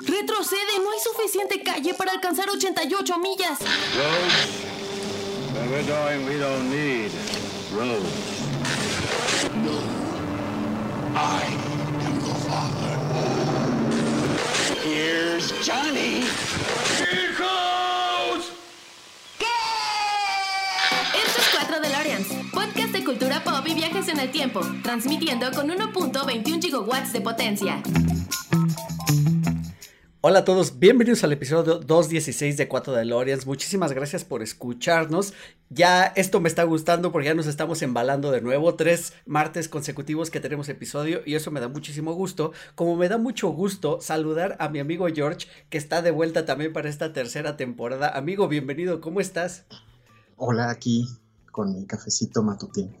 Retrocede, no hay suficiente calle para alcanzar 88 millas. Roads? Where we're going, we don't need roads. I am your father. Here's Johnny. Hijos! Esto es 4 DeLoreans, podcast de cultura pop y viajes en el tiempo, transmitiendo con 1.21 gigawatts de potencia. Hola a todos, bienvenidos al episodio 216 de 4 DeLoreans. Muchísimas gracias por escucharnos. Ya esto me está gustando porque ya nos estamos embalando de nuevo. Tres martes consecutivos que tenemos episodio y eso me da muchísimo gusto. Como me da mucho gusto saludar a mi amigo George que está de vuelta también para esta tercera temporada. Amigo, bienvenido, ¿cómo estás? Hola, aquí con mi cafecito matutino.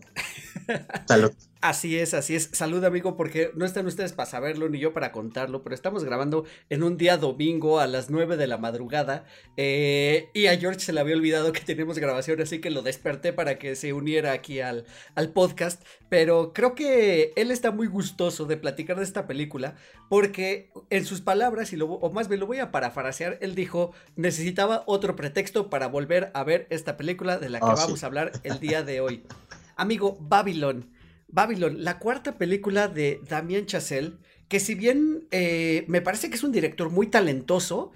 Salud. Así es, así es. Salud, amigo, porque no están ustedes para saberlo ni yo para contarlo, pero estamos grabando en un día domingo a las 9 de la madrugada. eh, y a George se le había olvidado que tenemos grabación, así que lo desperté para que se uniera aquí al, al podcast. Pero creo que él está muy gustoso de platicar de esta película, porque en sus palabras, y lo, o más bien lo voy a parafrasear, él dijo: necesitaba otro pretexto para volver a ver esta película de la que Ah, sí. vamos a hablar el día de hoy. Amigo, Babylon. Babylon, la cuarta película de Damien Chazelle, que si bien eh, me parece que es un director muy talentoso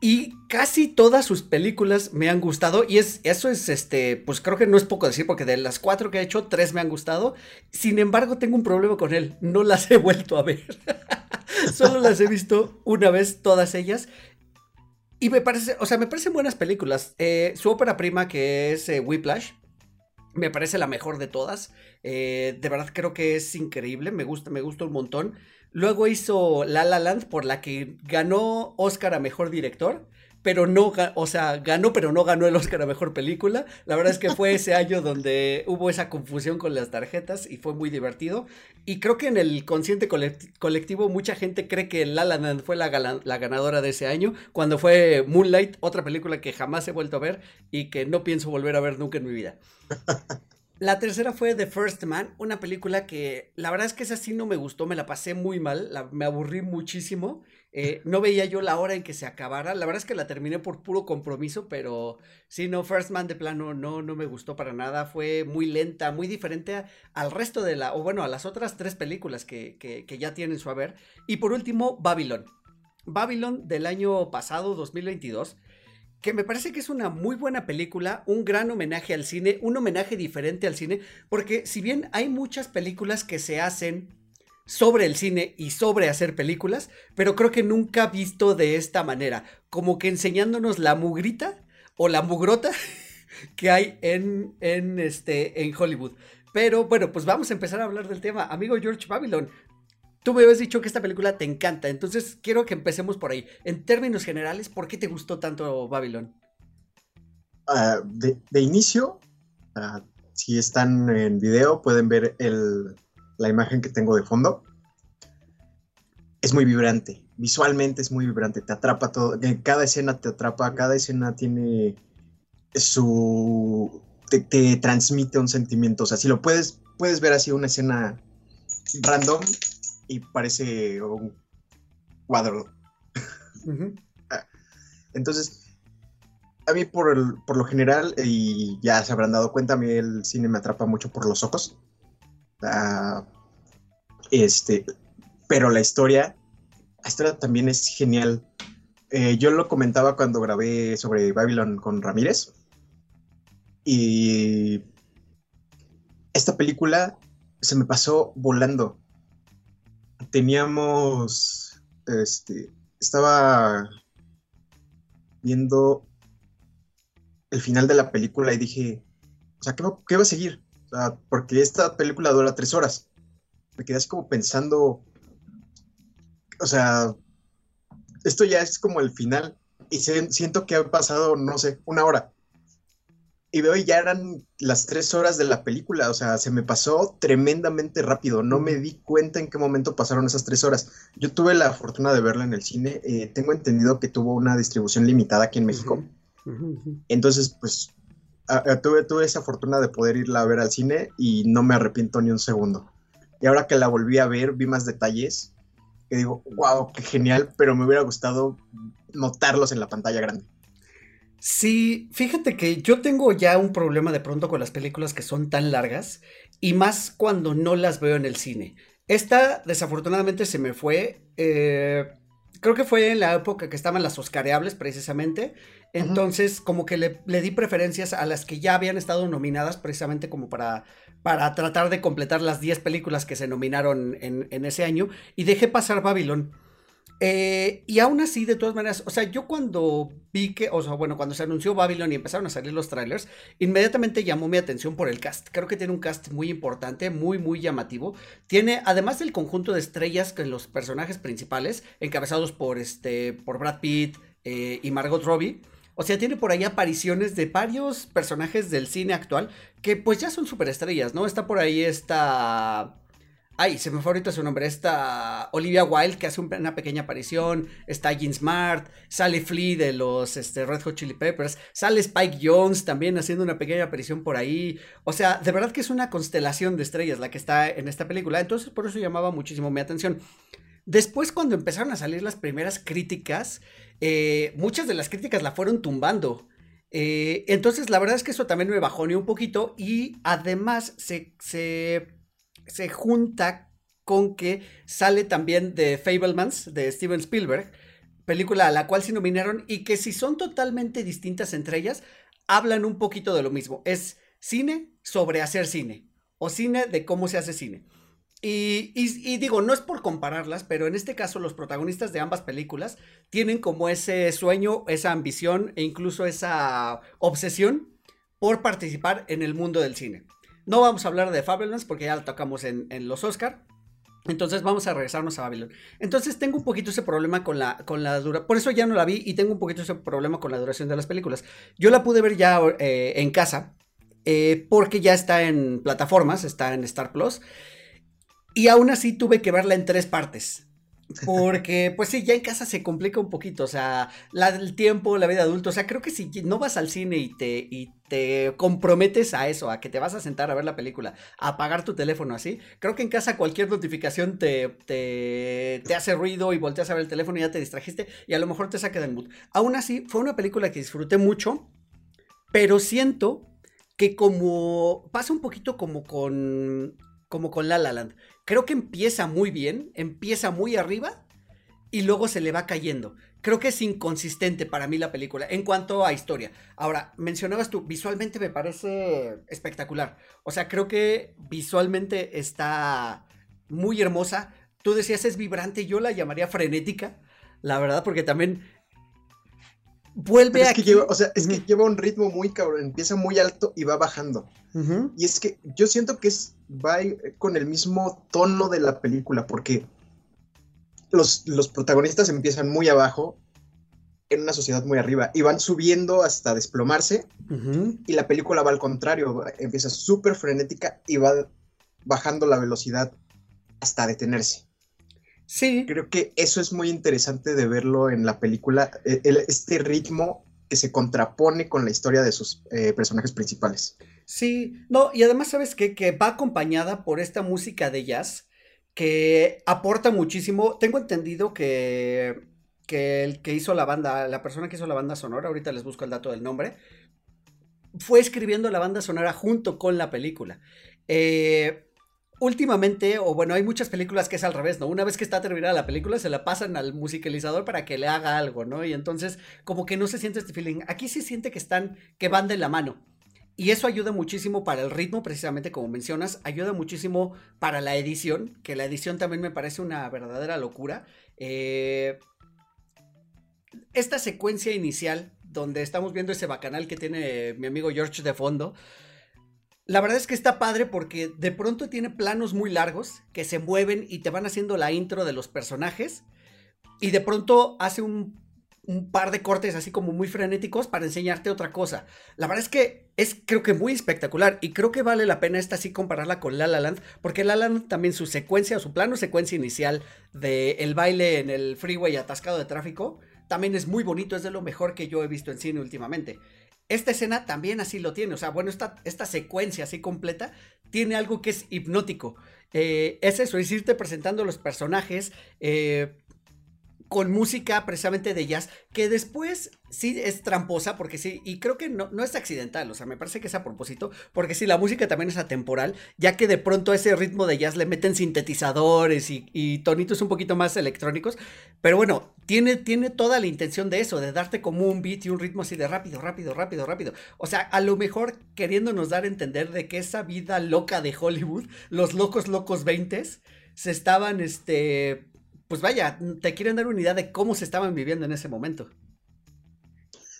y casi todas sus películas me han gustado y es eso es este, pues creo que no es poco decir porque de las cuatro que ha hecho tres me han gustado. Sin embargo, tengo un problema con él, no las he vuelto a ver. Solo las he visto una vez todas ellas. Y me parece, o sea, me parecen buenas películas. Eh, su ópera prima que es eh, Whiplash, me parece la mejor de todas. Eh, de verdad creo que es increíble. Me gusta, me gusta un montón. Luego hizo La La Land, por la que ganó Oscar a Mejor Director. Pero no, o sea, ganó, pero no ganó el Oscar a Mejor Película. La verdad es que fue ese año donde hubo esa confusión con las tarjetas y fue muy divertido. Y creo que en el consciente colect- colectivo mucha gente cree que La La Land fue la, ganadora de ese año, cuando fue Moonlight, otra película que jamás he vuelto a ver y que no pienso volver a ver nunca en mi vida. La tercera fue The First Man, una película que la verdad es que esa sí no me gustó, me la pasé muy mal, la- me aburrí muchísimo. Eh, no veía yo la hora en que se acabara. La verdad es que la terminé por puro compromiso, pero sí, no, First Man de plano no, no me gustó para nada. Fue muy lenta, muy diferente al resto de la, o bueno, a las otras tres películas que, que, que ya tienen su haber. Y por último, Babylon. Babylon del año pasado, 2022 que me parece que es una muy buena película, un gran homenaje al cine, un homenaje diferente al cine, porque si bien hay muchas películas que se hacen sobre el cine y sobre hacer películas, pero creo que nunca visto de esta manera, como que enseñándonos la mugrita o la mugrota que hay en, en, este, en Hollywood. Pero bueno, pues vamos a empezar a hablar del tema. Amigo George Babylon, Tú me habías dicho que esta película te encanta, entonces quiero que empecemos por ahí. En términos generales, ¿por qué te gustó tanto Babylon? Ah, de, inicio, ah, si están en video, pueden ver el- la imagen que tengo de fondo. Es muy vibrante, visualmente es muy vibrante, te atrapa todo, en cada escena te atrapa, cada escena tiene su... te, te transmite un sentimiento, o sea, si lo puedes, puedes ver así una escena random y parece un cuadro Ujú. Entonces, a mí por, el- por lo general, y ya se habrán dado cuenta, a mí el cine me atrapa mucho por los ojos. Ah, este, pero la historia, la también es genial. Eh, yo lo comentaba cuando grabé sobre Babylon con Ramírez. Y esta película se me pasó volando. Teníamos, este, estaba viendo el final de la película y dije, o sea, ¿qué va, qué va a seguir? Sea, porque esta película dura tres horas. Me quedé así como pensando, o sea, esto ya es como el final y se- siento que ha pasado, no sé, una hora. Y veo y ya eran las tres horas de la película, o sea, se me pasó tremendamente rápido, no me di cuenta en qué momento pasaron esas tres horas. Yo tuve la fortuna de verla en el cine, eh, tengo entendido que tuvo una distribución limitada aquí en México, entonces pues a- tuve, tuve esa fortuna de poder irla a ver al cine y no me arrepiento ni un segundo. Y ahora que la volví a ver, vi más detalles que digo, wow, qué genial, pero me hubiera gustado notarlos en la pantalla grande. Sí, fíjate que yo tengo ya un problema de pronto con las películas que son tan largas y más cuando no las veo en el cine. Esta desafortunadamente se me fue. Eh, creo que fue en la época que estaban las Oscareables precisamente. Entonces como que le, di preferencias a las que ya habían estado nominadas precisamente como para, para tratar de completar las 10 películas que se nominaron en, en ese año. Y dejé pasar Babylon. Eh, y aún así, de todas maneras, o sea, yo cuando vi que, o sea, bueno, cuando se anunció Babylon y empezaron a salir los trailers, inmediatamente llamó mi atención por el cast. Creo que tiene un cast muy importante, muy, muy llamativo. Tiene, además del conjunto de estrellas que los personajes principales, encabezados por este, por Brad Pitt eh, y Margot Robbie. O sea, tiene por ahí apariciones de varios personajes del cine actual que pues ya son superestrellas, ¿no? Está por ahí esta Ay, se me fue ahorita su nombre. Está Olivia Wilde, que hace una pequeña aparición. Está Jean Smart. Sale Flea de los este, Red Hot Chili Peppers. Sale Spike Jones también haciendo una pequeña aparición por ahí. O sea, de verdad que es una constelación de estrellas la que está en esta película. Entonces, por eso llamaba muchísimo mi atención. Después, cuando empezaron a salir las primeras críticas, eh, muchas de las críticas la fueron tumbando. Eh, entonces, la verdad es que eso también me bajó ni un poquito. Y además, se, se se junta con que sale también de Fablemans de Steven Spielberg, película a la cual se nominaron y que si son totalmente distintas entre ellas, hablan un poquito de lo mismo. Es cine sobre hacer cine o cine de cómo se hace cine. Y, digo, no es por compararlas, pero en este caso los protagonistas de ambas películas tienen como ese sueño, esa ambición e incluso esa obsesión por participar en el mundo del cine. No vamos a hablar de Fabulous porque ya la tocamos en, los Oscar. Entonces vamos a regresarnos a Babylon. Entonces tengo un poquito ese problema con la, con la dura. Por eso ya no la vi y tengo un poquito ese problema con la duración de las películas. Yo la pude ver ya eh, en casa. Eh, porque ya está en plataformas, está en Star Plus. Y aún así tuve que verla en tres partes. Porque, pues sí, ya en casa se complica un poquito, o sea, la, el tiempo, la vida adulta, o sea, creo que si no vas al cine y te, y te comprometes a eso, a que te vas a sentar a ver la película, a apagar tu teléfono así, creo que en casa cualquier notificación te, te, te hace ruido y volteas a ver el teléfono y ya te distrajiste y a lo mejor te saca del mood. Aún así, fue una película que disfruté mucho, pero siento que como pasa un poquito como con como con La La Land. Creo que empieza muy bien, empieza muy arriba y luego se le va cayendo. Creo que es inconsistente para mí la película en cuanto a historia. Ahora, mencionabas tú, visualmente me parece espectacular. O sea, creo que visualmente está muy hermosa. Tú decías es vibrante, yo la llamaría frenética, la verdad, porque también vuelve a. que lleva, o sea, es que lleva un ritmo muy cabrón, empieza muy alto y va bajando. Y es que yo siento que es, va con el mismo tono de la película, porque los, los protagonistas empiezan muy abajo en una sociedad muy arriba y van subiendo hasta desplomarse y la película va al contrario, empieza súper frenética y va bajando la velocidad hasta detenerse. Sí. Creo que eso es muy interesante de verlo en la película, e, este ritmo que se contrapone con la historia de sus eh, personajes principales. Sí, no, y además sabes qué? que va acompañada por esta música de jazz que aporta muchísimo. Tengo entendido que, que el que hizo la banda, la persona que hizo la banda sonora, ahorita les busco el dato del nombre, fue escribiendo la banda sonora junto con la película. Eh, últimamente, o bueno, hay muchas películas que es al revés, ¿no? Una vez que está terminada la película, se la pasan al musicalizador para que le haga algo, ¿no? Y entonces, como que no se siente este feeling. Aquí se siente que están, que van de la mano. Y eso ayuda muchísimo para el ritmo, precisamente como mencionas, ayuda muchísimo para la edición, que la edición también me parece una verdadera locura. Eh, esta secuencia inicial, donde estamos viendo ese bacanal que tiene mi amigo George de fondo, la verdad es que está padre porque de pronto tiene planos muy largos que se mueven y te van haciendo la intro de los personajes. Y de pronto hace un, par de cortes así como muy frenéticos para enseñarte otra cosa. La verdad es que es creo que muy espectacular y creo que vale la pena esta sí compararla con La La Land porque La La Land también su secuencia, su plano secuencia inicial de el baile en el freeway atascado de tráfico también es muy bonito, es de lo mejor que yo he visto en cine últimamente. Esta escena también así lo tiene, o sea, bueno, esta, esta secuencia así completa tiene algo que es hipnótico. Eh, es eso, es irte presentando los personajes. Eh, con música precisamente de jazz, que después sí es tramposa, porque sí, y creo que no, no es accidental, o sea, me parece que es a propósito, porque sí, la música también es atemporal, ya que de pronto a ese ritmo de jazz le meten sintetizadores y, tonitos un poquito más electrónicos, pero bueno, tiene, tiene toda la intención de eso, de darte como un beat y un ritmo así de rápido, rápido, rápido, rápido. O sea, a lo mejor queriéndonos dar a entender de que esa vida loca de Hollywood, los locos, locos veintes, se estaban, este pues vaya, te quieren dar una idea de cómo se estaban viviendo en ese momento.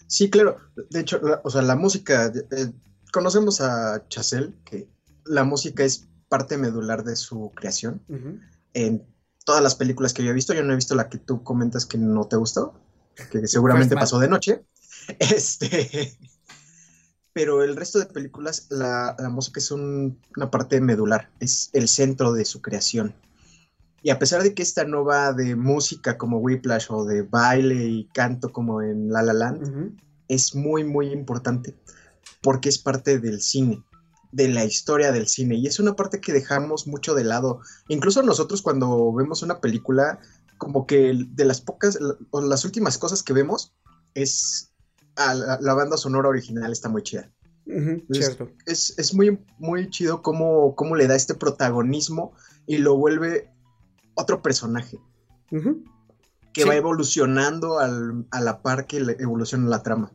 Sí, claro. De hecho, o sea, la música, eh, conocemos a Chazelle, que la música es parte medular de su creación. En todas las películas que yo he visto, yo no he visto la que tú comentas que no te gustó, que seguramente pasó de noche. Este, pero el resto de películas, la, música es una parte medular, es el centro de su creación. Y a pesar de que esta no va de música como Whiplash o de baile y canto como en La La Land, es muy, muy importante porque es parte del cine, de la historia del cine. Y es una parte que dejamos mucho de lado. Incluso nosotros cuando vemos una película, como que de las pocas, o las últimas cosas que vemos es la, banda sonora original está muy chida. cierto. Es, es, muy, muy chido cómo, cómo le da este protagonismo y lo vuelve otro personaje. Que va evolucionando a la par que evoluciona la trama.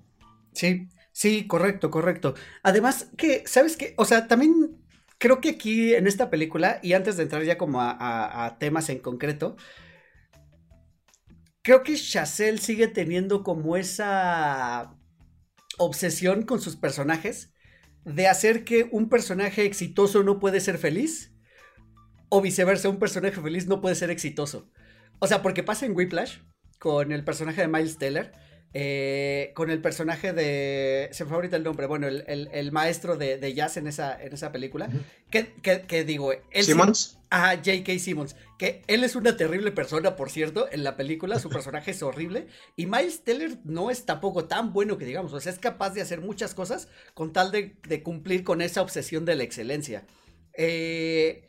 Sí, sí, correcto, correcto. Además, que, ¿sabes qué? O sea, también creo que aquí en esta película, y antes de entrar ya como a, temas en concreto, creo que Chazelle sigue teniendo como esa obsesión con sus personajes de hacer que un personaje exitoso no puede ser feliz o viceversa, un personaje feliz no puede ser exitoso. O sea, porque pasa en Whiplash con el personaje de Miles Teller. Eh, con el personaje de. Se me fue ahorita el nombre. Bueno, el, maestro de, jazz en esa, en esa película. que, digo. Simmons. Ah, J.K. Simmons. Que él es una terrible persona, por cierto, en la película. Su personaje es horrible. Y Miles Teller no es tampoco tan bueno que digamos. O sea, es capaz de hacer muchas cosas con tal de, de cumplir con esa obsesión de la excelencia. Eh.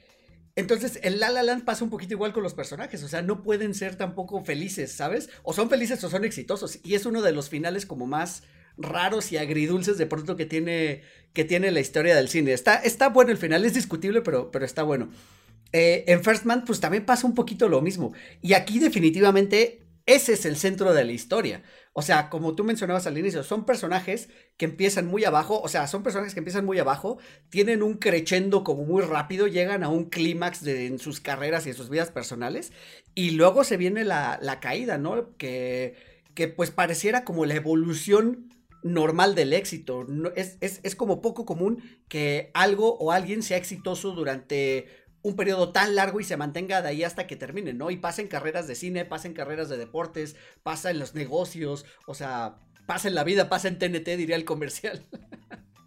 Entonces, el La La Land pasa un poquito igual con los personajes, o sea, no pueden ser tampoco felices, ¿sabes? O son felices o son exitosos, y es uno de los finales como más raros y agridulces de pronto que tiene, que tiene la historia del cine. Está, está bueno el final, es discutible, pero, pero está bueno. Eh, en First Man, pues también pasa un poquito lo mismo, y aquí definitivamente ese es el centro de la historia. O sea, como tú mencionabas al inicio, son personajes que empiezan muy abajo, o sea, son personajes que empiezan muy abajo, tienen un crescendo como muy rápido, llegan a un clímax en sus carreras y en sus vidas personales, y luego se viene la, caída, ¿no? Que, que pues pareciera como la evolución normal del éxito. es, es, como poco común que algo o alguien sea exitoso durante un periodo tan largo y se mantenga de ahí hasta que termine, ¿no? Y pasen carreras de cine, pasen carreras de deportes, pasa en los negocios, o sea, pasa en la vida, pasa en TNT, diría el comercial.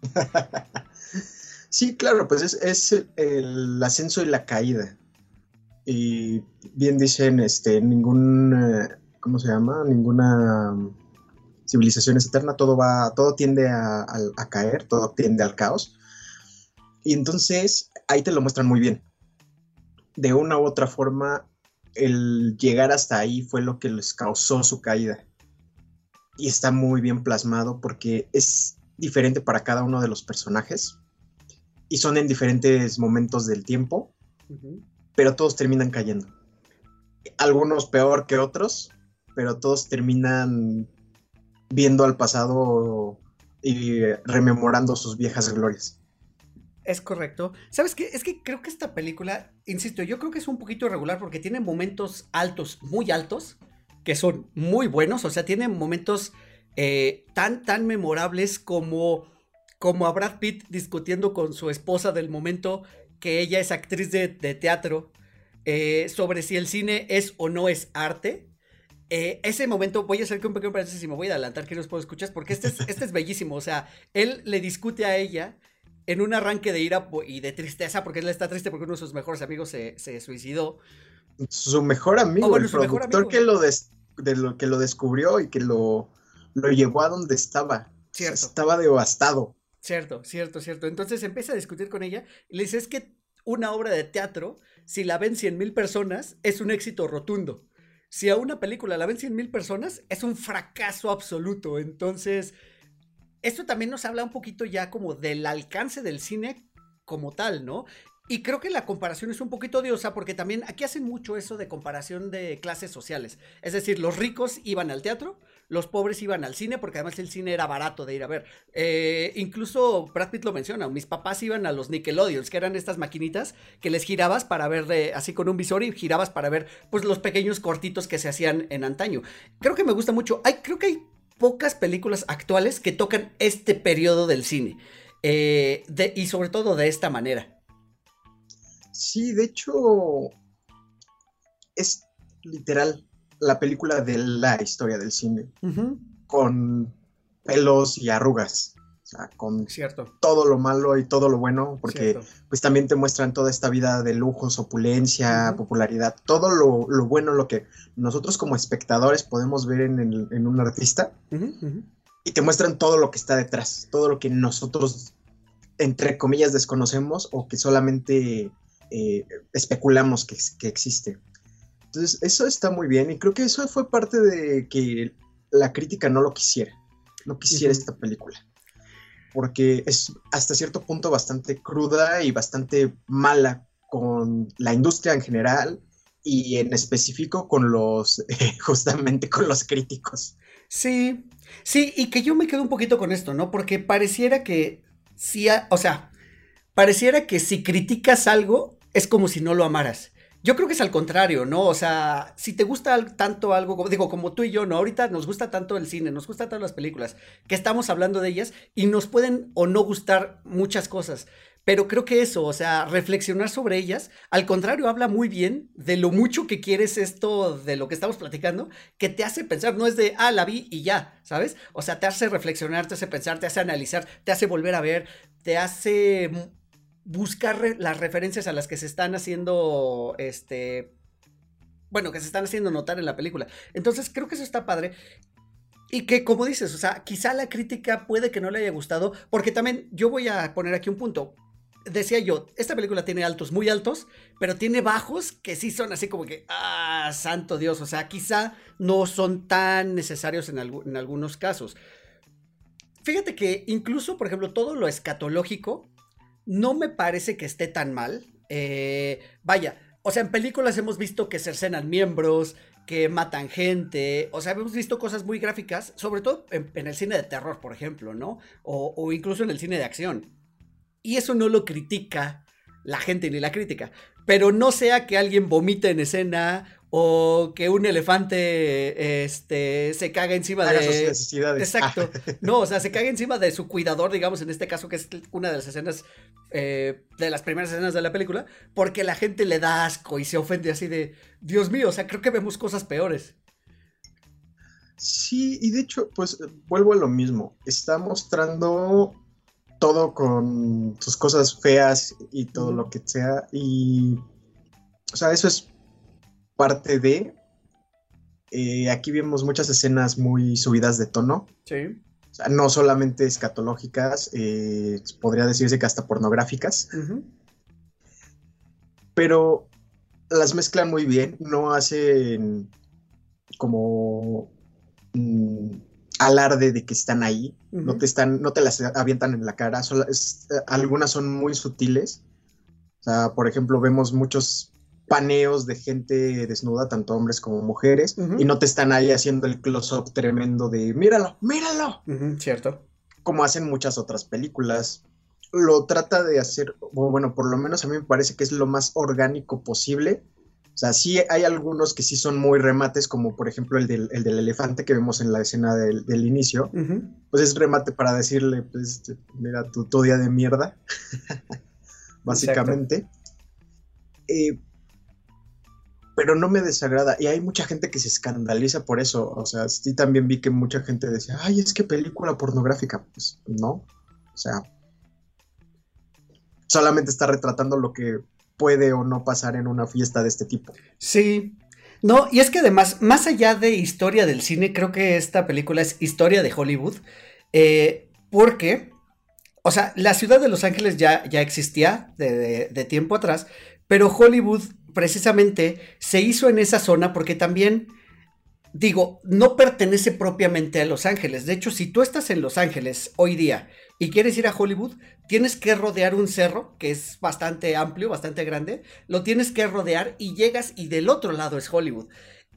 sí, claro, pues es, el ascenso y la caída. Y bien dicen, este, ningún, eh, ¿cómo se llama? Ninguna civilización es eterna, todo va, todo tiende a caer, todo tiende al caos. Y entonces ahí te lo muestran muy bien de una u otra forma, el llegar hasta ahí fue lo que les causó su caída. Y está muy bien plasmado porque es diferente para cada uno de los personajes y son en diferentes momentos del tiempo, pero todos terminan cayendo. Algunos peor que otros, pero todos terminan viendo al pasado y rememorando sus viejas glorias. Es correcto. ¿Sabes qué? Es que creo que esta película, insisto, yo creo que es un poquito irregular porque tiene momentos altos, muy altos, que son muy buenos. O sea, tiene momentos eh, tan, tan memorables como, como a Brad Pitt discutiendo con su esposa del momento que ella es actriz de, teatro eh, sobre si el cine es o no es arte. Eh, ese momento, voy a hacer que un pequeño paréntesis y me voy a adelantar que no puedo escuchar porque este es, este es bellísimo. O sea, él le discute a ella en un arranque de ira y de tristeza, porque él está triste porque uno de sus mejores amigos se, suicidó. Su mejor amigo, oh, el productor que lo, de lo que lo descubrió y que lo, lo llevó a donde estaba. Estaba devastado. Cierto, cierto, cierto. Entonces empieza a discutir con ella y le dice, es que una obra de teatro, si la ven cien mil personas, es un éxito rotundo. Si a una película la ven cien mil personas, es un fracaso absoluto. Entonces, esto también nos habla un poquito ya como del alcance del cine como tal, ¿no? Y creo que la comparación es un poquito odiosa porque también aquí hacen mucho eso de comparación de clases sociales. Es decir, los ricos iban al teatro, los pobres iban al cine porque además el cine era barato de ir a ver. Eh, incluso Brad Pitt lo menciona, mis papás iban a los Nickelodeons, que eran estas maquinitas que les girabas para ver así con un visor y girabas para ver pues los pequeños cortitos que se hacían en antaño. Creo que me gusta mucho. Hay, creo que hay pocas películas actuales que tocan este periodo del cine. Eh, y sobre todo de esta manera. Sí, de hecho, es literal la película de la historia del cine, con pelos y arrugas, o sea, con Cierto. todo lo malo y todo lo bueno, porque pues también te muestran toda esta vida de lujos, opulencia, popularidad, todo lo, bueno, lo que nosotros como espectadores podemos ver en, un artista, y te muestran todo lo que está detrás, todo lo que nosotros, entre comillas, desconocemos o que solamente eh, especulamos que, existe. Entonces, eso está muy bien y creo que eso fue parte de que la crítica no lo quisiera, no quisiera esta película, porque es hasta cierto punto bastante cruda y bastante mala con la industria en general y en específico con los, justamente con los críticos. Sí, sí, y que yo me quedo un poquito con esto, ¿no? Porque pareciera que sí, o sea, pareciera que si criticas algo, es como si no lo amaras. Yo creo que es al contrario, ¿no? O sea, si te gusta tanto algo, digo, como tú y yo, ¿no? Ahorita nos gusta tanto el cine, nos gustan tanto las películas, que estamos hablando de ellas y nos pueden o no gustar muchas cosas. Pero creo que eso, o sea, reflexionar sobre ellas, al contrario, habla muy bien de lo mucho que quieres esto de lo que estamos platicando, que te hace pensar, no es de, ah, la vi y ya, ¿sabes? O sea, te hace reflexionar, te hace pensar, te hace analizar, te hace volver a ver, te hace buscar las referencias a las que se están haciendo, este, bueno, que se están haciendo notar en la película. Entonces creo que eso está padre. Y que, como dices, o sea, quizá la crítica puede que no le haya gustado, porque también yo voy a poner aquí un punto. Decía yo, esta película tiene altos muy altos, pero tiene bajos que sí son así como que, ah, santo Dios, o sea, quizá no son tan necesarios en, en algunos casos. Fíjate que incluso, por ejemplo, todo lo escatológico no me parece que esté tan mal. Eh, vaya, o sea, en películas hemos visto que cercenan miembros, que matan gente, o sea, hemos visto cosas muy gráficas, sobre todo en, el cine de terror, por ejemplo, ¿no? O, o, incluso en el cine de acción. Y eso no lo critica la gente ni la crítica, pero no sea que alguien vomite en escena o que un elefante este, se caga encima de sus necesidades. Exacto. No, o sea, se caga encima de su cuidador, digamos, en este caso, que es una de las escenas, eh, de las primeras escenas de la película, porque la gente le da asco y se ofende así de, Dios mío, o sea, creo que vemos cosas peores. Sí, y de hecho, pues vuelvo a lo mismo. Está mostrando todo con sus cosas feas y todo lo que sea. Y, o sea, eso es parte de... Eh, aquí vemos muchas escenas muy subidas de tono. Sí. O sea, no solamente escatológicas, eh, podría decirse que hasta pornográficas. Pero las mezclan muy bien, no hacen como mm, alarde de que están ahí, no te están, no te las avientan en la cara, eh, algunas son muy sutiles. O sea, por ejemplo, vemos muchos paneos de gente desnuda, tanto hombres como mujeres, y no te están ahí haciendo el close-up tremendo de míralo, míralo. cierto. Como hacen muchas otras películas. Lo trata de hacer, bueno, por lo menos a mí me parece que es lo más orgánico posible. O sea, sí hay algunos que sí son muy remates, como por ejemplo el del, elefante que vemos en la escena del, inicio. Pues es remate para decirle, pues, mira, tu, tu día de mierda. Básicamente. Eh, pero no me desagrada. Y hay mucha gente que se escandaliza por eso. O sea, sí también vi que mucha gente decía, ay, es que película pornográfica. Pues no. O sea, solamente está retratando lo que puede o no pasar en una fiesta de este tipo. Sí. No, y es que además, más allá de historia del cine, creo que esta película es historia de Hollywood. Eh, porque o sea, la ciudad de Los Ángeles ya, ya existía de, de tiempo atrás, pero Hollywood precisamente se hizo en esa zona porque también digo, no pertenece propiamente a Los Ángeles. De hecho, si tú estás en Los Ángeles hoy día y quieres ir a Hollywood, tienes que rodear un cerro que es bastante amplio, bastante grande. Lo tienes que rodear y llegas y del otro lado es Hollywood.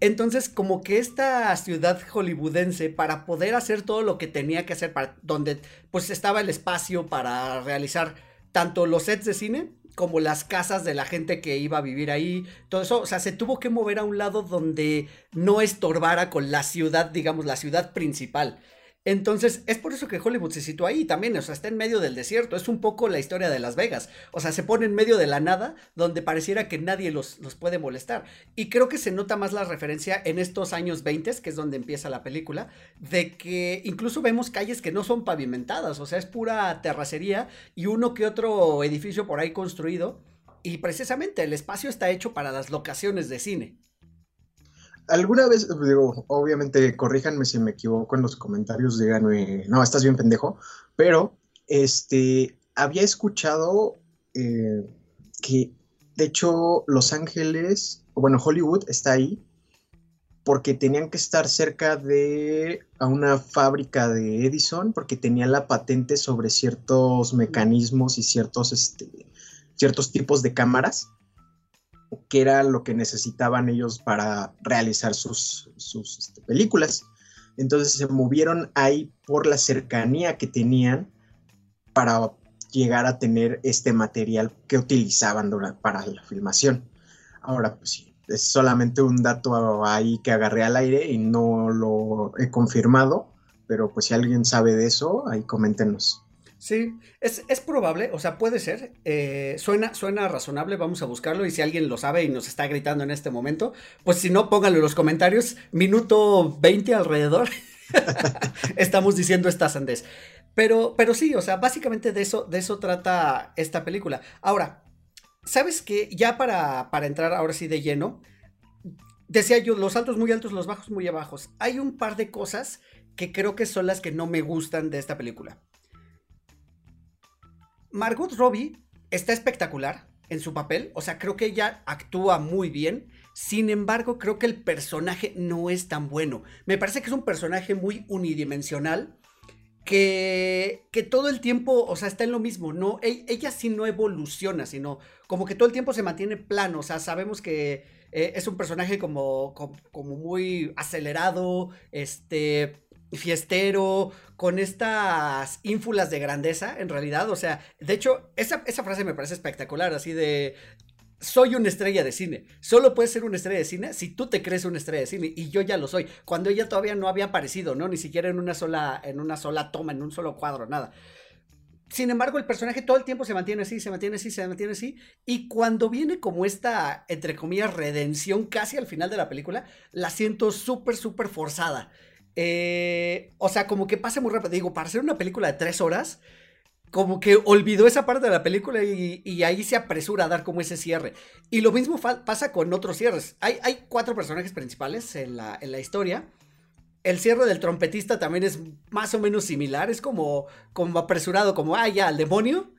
Entonces, como que esta ciudad hollywoodense, para poder hacer todo lo que tenía que hacer, para, donde pues estaba el espacio para realizar tanto los sets de cine como las casas de la gente que iba a vivir ahí, todo eso, o sea, se tuvo que mover a un lado donde no estorbara con la ciudad, digamos, la ciudad principal. Entonces, es por eso que Hollywood se sitúa ahí también, o sea, está en medio del desierto, es un poco la historia de Las Vegas, o sea, se pone en medio de la nada, donde pareciera que nadie los, los puede molestar. Y creo que se nota más la referencia en estos años 20, que es donde empieza la película, de que incluso vemos calles que no son pavimentadas, o sea, es pura terracería y uno que otro edificio por ahí construido, y precisamente el espacio está hecho para las locaciones de cine alguna vez, digo, obviamente, corríjanme si me equivoco en los comentarios, díganme, no, estás bien pendejo, pero, este, había escuchado eh, que, de hecho, Los Ángeles, bueno, Hollywood está ahí porque tenían que estar cerca de a una fábrica de Edison, porque tenía la patente sobre ciertos mecanismos y ciertos, este, ciertos tipos de cámaras que era lo que necesitaban ellos para realizar sus, este, películas. Entonces se movieron ahí por la cercanía que tenían para llegar a tener este material que utilizaban para la filmación. Ahora, pues sí, es solamente un dato ahí que agarré al aire y no lo he confirmado, pero pues si alguien sabe de eso, ahí coméntenos. Sí, es, es, probable, o sea, puede ser. Eh, suena, suena razonable, vamos a buscarlo. Y si alguien lo sabe y nos está gritando en este momento, pues si no, pónganlo en los comentarios. Minuto 20 alrededor. Estamos diciendo esta sandez. Pero, pero sí, o sea, básicamente de eso, de eso trata esta película. Ahora, ¿sabes qué? Ya para, para entrar ahora sí de lleno, decía yo, los altos muy altos, los bajos muy bajos. Hay un par de cosas que creo que son las que no me gustan de esta película. Margot Robbie está espectacular en su papel, o sea, creo que ella actúa muy bien. Sin embargo, creo que el personaje no es tan bueno. Me parece que es un personaje muy unidimensional. Que, que todo el tiempo, o sea, está en lo mismo, ¿no? E, ella, sí no evoluciona, sino como que todo el tiempo se mantiene plano, o sea, sabemos que eh, es un personaje como, como, muy acelerado, este, fiestero, con estas ínfulas de grandeza, en realidad. O sea, de hecho, esa, esa frase me parece espectacular, así de soy una estrella de cine. Solo puedes ser una estrella de cine si tú te crees una estrella de cine. Y yo ya lo soy. Cuando ella todavía no había aparecido, ¿no? Ni siquiera en una sola, en una sola toma, en un solo cuadro, nada. Sin embargo, el personaje todo el tiempo se mantiene así, se mantiene así, se mantiene así. Y cuando viene como esta, entre comillas, redención casi al final de la película, la siento súper, súper forzada. Eh, o sea, como que pasa muy rápido. Digo, para hacer una película de tres horas, como que olvidó esa parte de la película y, ahí se apresura a dar como ese cierre. Y lo mismo pasa con otros cierres. Hay, cuatro personajes principales en la, en la, historia. El cierre del trompetista también es más o menos similar. Es como, como apresurado, como, ah, ya, al demonio.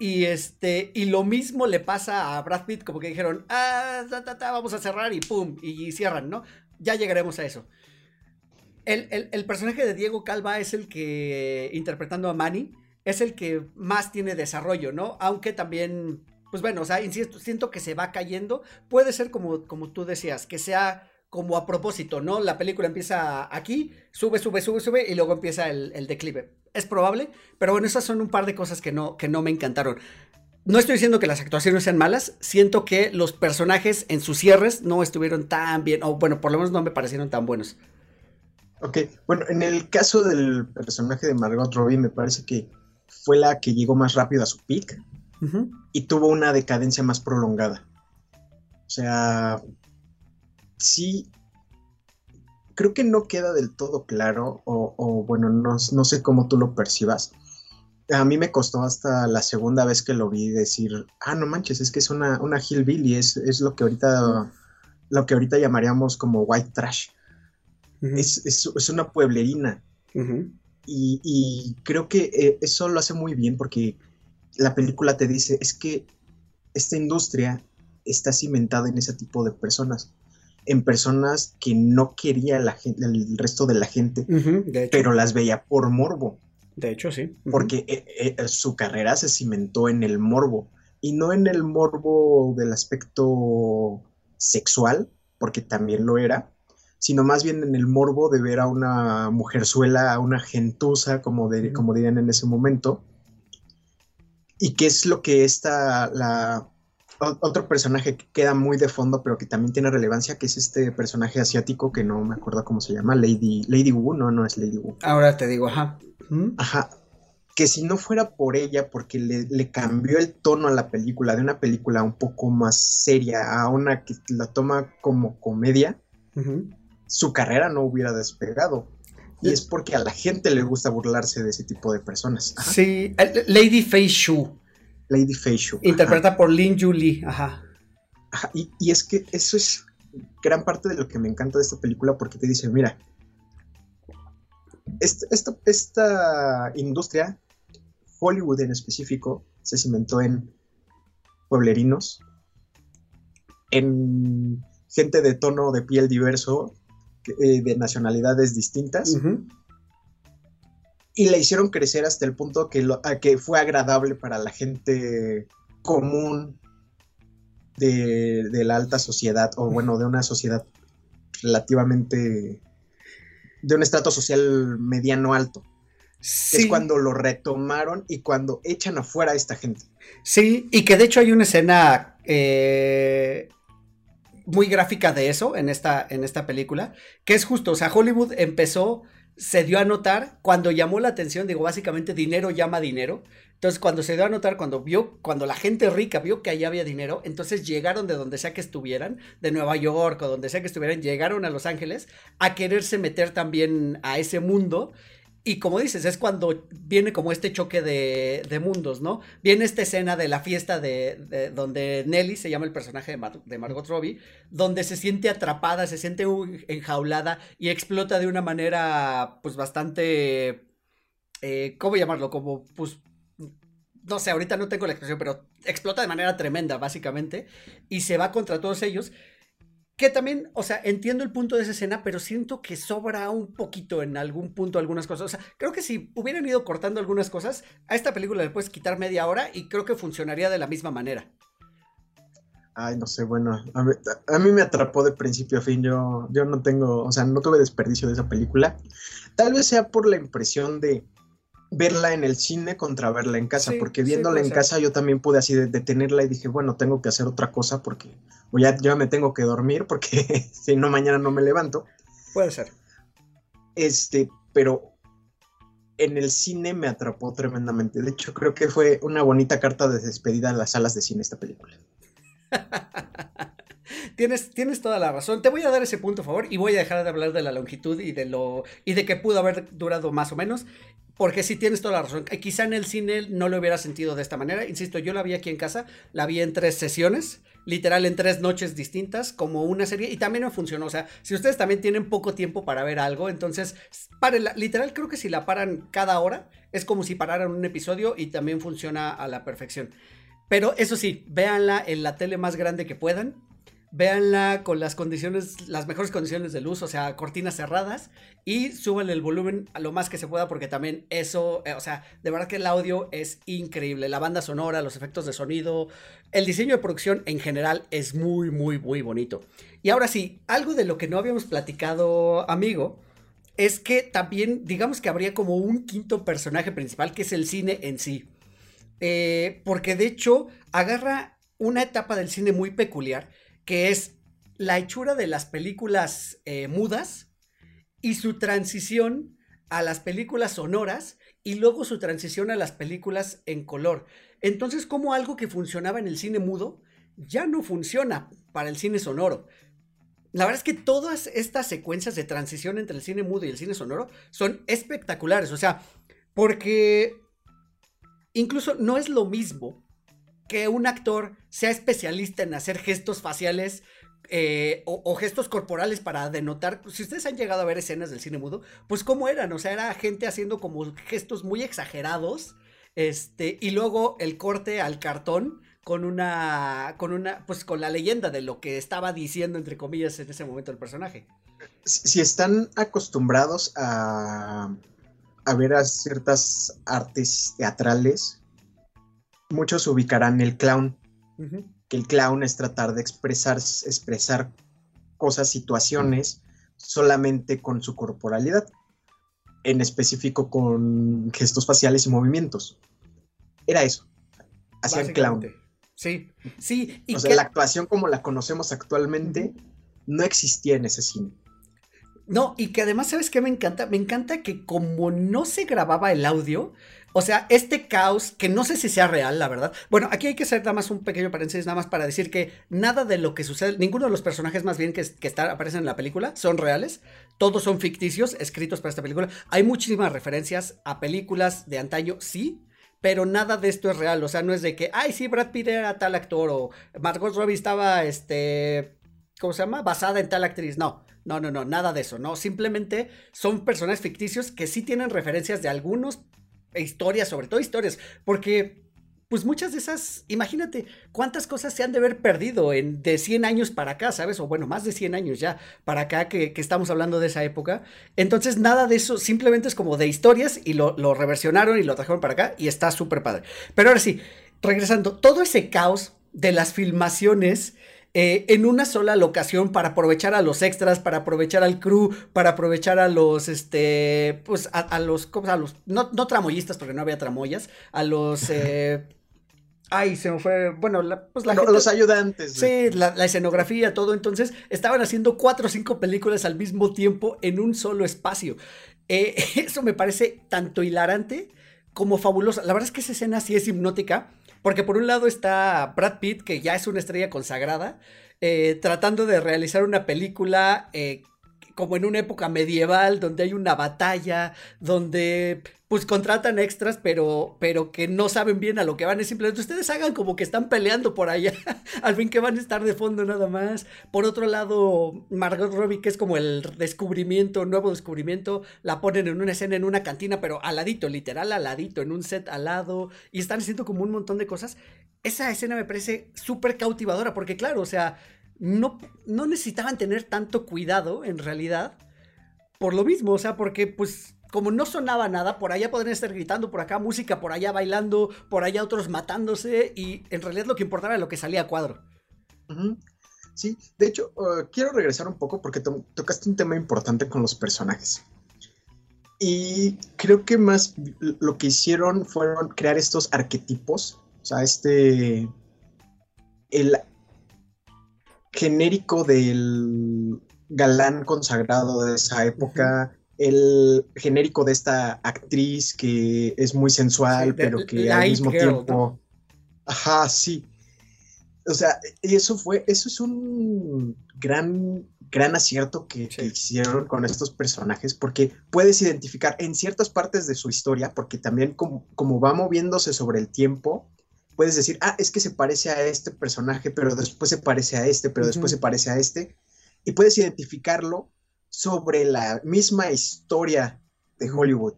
Y este, y lo mismo le pasa a Brad Pitt, como que dijeron, ah, vamos a cerrar y pum, y cierran, ¿no? Ya llegaremos a eso. El, personaje de Diego Calva es el que, interpretando a Manny, es el que más tiene desarrollo, ¿no? Aunque también, pues bueno, o sea, siento que se va cayendo. Puede ser como, como tú decías, que sea como a propósito, ¿no? La película empieza aquí, sube, sube, sube, sube y luego empieza el, declive. Es probable, pero bueno, esas son un par de cosas que no, que no me encantaron. No estoy diciendo que las actuaciones sean malas, siento que los personajes en sus cierres no estuvieron tan bien, o bueno, por lo menos no me parecieron tan buenos. Ok, bueno, en el caso del personaje de Margot Robbie, me parece que fue la que llegó más rápido a su peak y tuvo una decadencia más prolongada. O sea, sí, creo que no queda del todo claro, o, bueno, no, sé cómo tú lo percibas. A mí me costó hasta la segunda vez que lo vi decir, ah, no manches, es que es una, una hillbilly, es, es lo que ahorita, lo que ahorita llamaríamos como white trash es, una pueblerina. Y, y creo que eh, eso lo hace muy bien porque la película te dice, es que esta industria está cimentada en ese tipo de personas, en personas que no quería la gente, el resto de la gente, pero las veía por morbo, de hecho sí. Porque eh, eh, su carrera se cimentó en el morbo, y no en el morbo del aspecto sexual, porque también lo era, sino más bien en el morbo de ver a una mujerzuela, a una gentuza, como, de, Ujú. como dirían en ese momento. Y qué es lo que esta, la, otro personaje que queda muy de fondo, pero que también tiene relevancia, que es este personaje asiático que no me acuerdo cómo se llama, Lady, Lady Wu, no, no es Lady Wu. Ahora te digo, ajá. Ujú. Ajá. Que si no fuera por ella, porque le, le cambió el tono a la película, de una película un poco más seria a una que la toma como comedia. Su carrera no hubiera despegado. Y Sí. es porque a la gente le gusta burlarse de ese tipo de personas. Ajá. Sí, eh, Lady Fei Shu, Lady Fei Shu. ajá. interpreta por Lin Yu Li, ajá. Ajá, Y, y es que eso es gran parte de lo que me encanta de esta película porque te dice, mira, esta, esta, esta industria, Hollywood en específico, se cimentó en pueblerinos, en gente de tono de piel diverso, eh, de nacionalidades distintas, y la hicieron crecer hasta el punto que, lo, a que fue agradable para la gente común de, de la alta sociedad, o bueno, de una sociedad relativamente, de un estrato social mediano alto. Sí, Es cuando lo retomaron y cuando echan afuera a esta gente. sí, y que de hecho hay una escena eh, muy gráfica de eso en esta, en esta película, que es justo, o sea, Hollywood empezó, se dio a notar cuando llamó la atención, digo, básicamente dinero llama dinero. Entonces, cuando se dio a notar, cuando vio, cuando la gente rica vio que allá había dinero, entonces llegaron de donde sea que estuvieran, de Nueva York o donde sea que estuvieran, llegaron a Los Ángeles a quererse meter también a ese mundo. Y como dices, es cuando viene como este choque de, de mundos, ¿no? Viene esta escena de la fiesta de, de- donde Nelly se llama el personaje de, Mar- de Margot Robbie, donde se siente atrapada, se siente enjaulada y explota de una manera, pues bastante, eh, ¿cómo llamarlo? Como, pues, no sé, ahorita no tengo la expresión, pero explota de manera tremenda, básicamente, y se va contra todos ellos. Que también, o sea, entiendo el punto de esa escena, pero siento que sobra un poquito en algún punto algunas cosas. O sea, creo que si hubieran ido cortando algunas cosas, a esta película le puedes quitar media hora y creo que funcionaría de la misma manera. Ay, no sé, bueno, a mí, a mí me atrapó de principio a fin. Yo, yo no tengo, o sea, no tuve desperdicio de esa película. Tal vez sea por la impresión de verla en el cine contra verla en casa, Sí, porque viéndola en casa yo también pude así de- detenerla y dije, bueno, tengo que hacer otra cosa porque o ya, ya me tengo que dormir porque si no mañana no me levanto. Puede ser. Este, pero en el cine me atrapó tremendamente. De hecho, creo que fue una bonita carta de despedida a las salas de cine esta película. Tienes, tienes toda la razón. Te voy a dar ese punto a favor y voy a dejar de hablar de la longitud y de lo y de que pudo haber durado más o menos. Porque sí tienes toda la razón. Eh, Quizá en el cine no lo hubiera sentido de esta manera. Insisto, yo la vi aquí en casa, la vi en tres sesiones, literal en tres noches distintas, como una serie, y también no funcionó. O sea, si ustedes también tienen poco tiempo para ver algo, entonces párenla. Literal, creo que si la paran cada hora, es como si pararan un episodio y también funciona a la perfección. Pero eso sí, véanla en la tele más grande que puedan. Véanla con las condiciones, las mejores condiciones de luz, o sea, cortinas cerradas y súbanle el volumen a lo más que se pueda porque también eso, eh, o sea, de verdad que el audio es increíble, la banda sonora, los efectos de sonido, el diseño de producción en general es muy, muy, muy bonito. Y ahora sí, algo de lo que no habíamos platicado, amigo, es que también, digamos que habría como un quinto personaje principal que es el cine en sí. Eh, porque de hecho agarra una etapa del cine muy peculiar que es la hechura de las películas eh, mudas y su transición a las películas sonoras y luego su transición a las películas en color. Entonces, como algo que funcionaba en el cine mudo ya no funciona para el cine sonoro. La verdad es que todas estas secuencias de transición entre el cine mudo y el cine sonoro son espectaculares. O sea, porque incluso no es lo mismo que un actor sea especialista en hacer gestos faciales eh, o, gestos corporales para denotar, si ustedes han llegado a ver escenas del cine mudo, pues cómo eran, o sea, era gente haciendo como gestos muy exagerados, este, y luego el corte al cartón con una, con una, pues con la leyenda de lo que estaba diciendo, entre comillas, en ese momento el personaje. Si están acostumbrados a, a ver a ciertas artes teatrales, muchos ubicarán el clown que el clown es tratar de expresar, expresar cosas, situaciones, solamente con su corporalidad, en específico con gestos faciales y movimientos. Era eso. Hacía el clown. Sí, sí. Y o sea, la actuación como la conocemos actualmente no existía en ese cine. No, y que además, ¿sabes qué me encanta? Me encanta que como no se grababa el audio, o sea, este caos, que no sé si sea real, la verdad. Bueno, aquí hay que hacer nada más un pequeño paréntesis, nada más para decir que nada de lo que sucede, ninguno de los personajes más bien que, que aparecen en la película son reales. Todos son ficticios, escritos para esta película. Hay muchísimas referencias a películas de antaño, sí, pero nada de esto es real. O sea, no es de que, ay, sí, Brad Pitt era tal actor o Margot Robbie estaba, este, ¿cómo se llama? Basada en tal actriz. No, no, no, no, nada de eso, no. Simplemente son personajes ficticios que sí tienen referencias de algunos historias, sobre todo historias, porque pues muchas de esas, imagínate cuántas cosas se han de haber perdido en, de 100 años para acá, ¿sabes? O bueno, más de 100 años ya para acá que, estamos hablando de esa época. Entonces, nada de eso, simplemente es como de historias y lo, lo reversionaron y lo trajeron para acá y está súper padre. Pero ahora sí, regresando, todo ese caos de las filmaciones eh, en una sola locación para aprovechar a los extras, para aprovechar al crew, para aprovechar a los, este, pues a, los, ¿cómo, a los, no, no, tramoyistas porque no había tramoyas, a los... Eh, Ay, se me fue. Bueno, pues la Los ayudantes. Sí, la, escenografía, todo. Entonces, estaban haciendo cuatro o cinco películas al mismo tiempo en un solo espacio. Eh, eso me parece tanto hilarante como fabuloso. La verdad es que esa escena sí es hipnótica. Porque por un lado está Brad Pitt, que ya es una estrella consagrada, eh, tratando de realizar una película eh, como en una época medieval, donde hay una batalla, donde pues contratan extras, pero, pero que no saben bien a lo que van. Es simplemente ustedes hagan como que están peleando por allá, al fin que van a estar de fondo nada más. Por otro lado, Margot Robbie, que es como el descubrimiento, nuevo descubrimiento, la ponen en una escena en una cantina, pero al ladito, literal al ladito, en un set al lado, y están haciendo como un montón de cosas. Esa escena me parece súper cautivadora, porque claro, o sea, no, no necesitaban tener tanto cuidado en realidad por lo mismo, o sea, porque pues como no sonaba nada, por allá podrían estar gritando, por acá música, por allá bailando, por allá otros matándose y en realidad lo que importaba era lo que salía a cuadro. Sí, de hecho, uh, quiero regresar un poco porque tocaste un tema importante con los personajes. Y creo que más lo que hicieron fueron crear estos arquetipos, o sea, este, el genérico del galán consagrado de esa época, el genérico de esta actriz que es muy sensual, pero que al mismo tiempo... Ajá, sí. O sea, eso fue, eso es un gran, gran acierto que, hicieron con estos personajes, porque puedes identificar en ciertas partes de su historia, porque también como, como va moviéndose sobre el tiempo, puedes decir, ah, es que se parece a este personaje, pero después se parece a este, pero después se parece a este, y puedes identificarlo sobre la misma historia de Hollywood.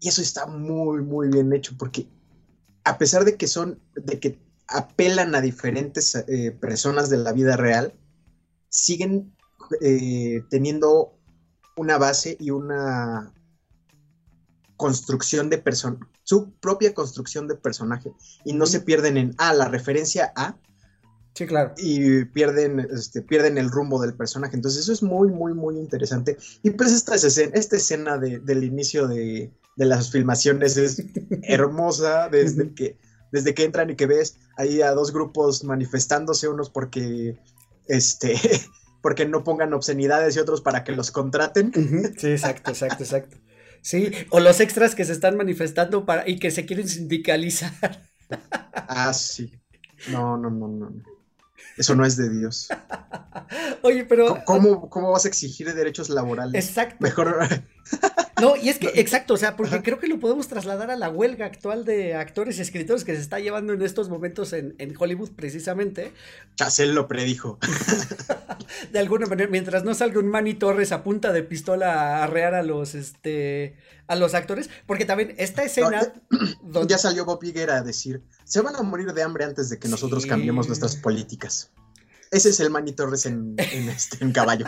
Y eso está muy, muy bien hecho, porque a pesar de que son, de que apelan a diferentes eh, personas de la vida real, siguen eh, teniendo una base y una construcción de persona, su propia construcción de personaje y no se pierden en, ah, la referencia a. Sí, claro. Y pierden, este, pierden el rumbo del personaje. Entonces eso es muy, muy, muy interesante. Y pues esta escena, esta escena del inicio de, las filmaciones es hermosa desde que, desde que entran y que ves ahí a dos grupos manifestándose, unos porque, este, porque no pongan obscenidades y otros para que los contraten. Sí, exacto, exacto, exacto. Sí, o los extras que se están manifestando para y que se quieren sindicalizar. Ah, sí. No, no, no, no. Eso no es de Dios. Oye, pero. ¿Cómo, cómo vas a exigir derechos laborales? Exacto. Mejor. No, y es que, exacto, o sea, porque creo que lo podemos trasladar a la huelga actual de actores y escritores que se está llevando en estos momentos en, en Hollywood, precisamente. Chacel lo predijo. de alguna manera, mientras no salga un Manny Torres a punta de pistola a arrear a los, este, a los actores, porque también esta escena. No, ya, donde... ya, salió Bob Higuera a decir: se van a morir de hambre antes de que nosotros sí. cambiemos nuestras políticas. Ese es el Manny Torres en, en, este, en caballo.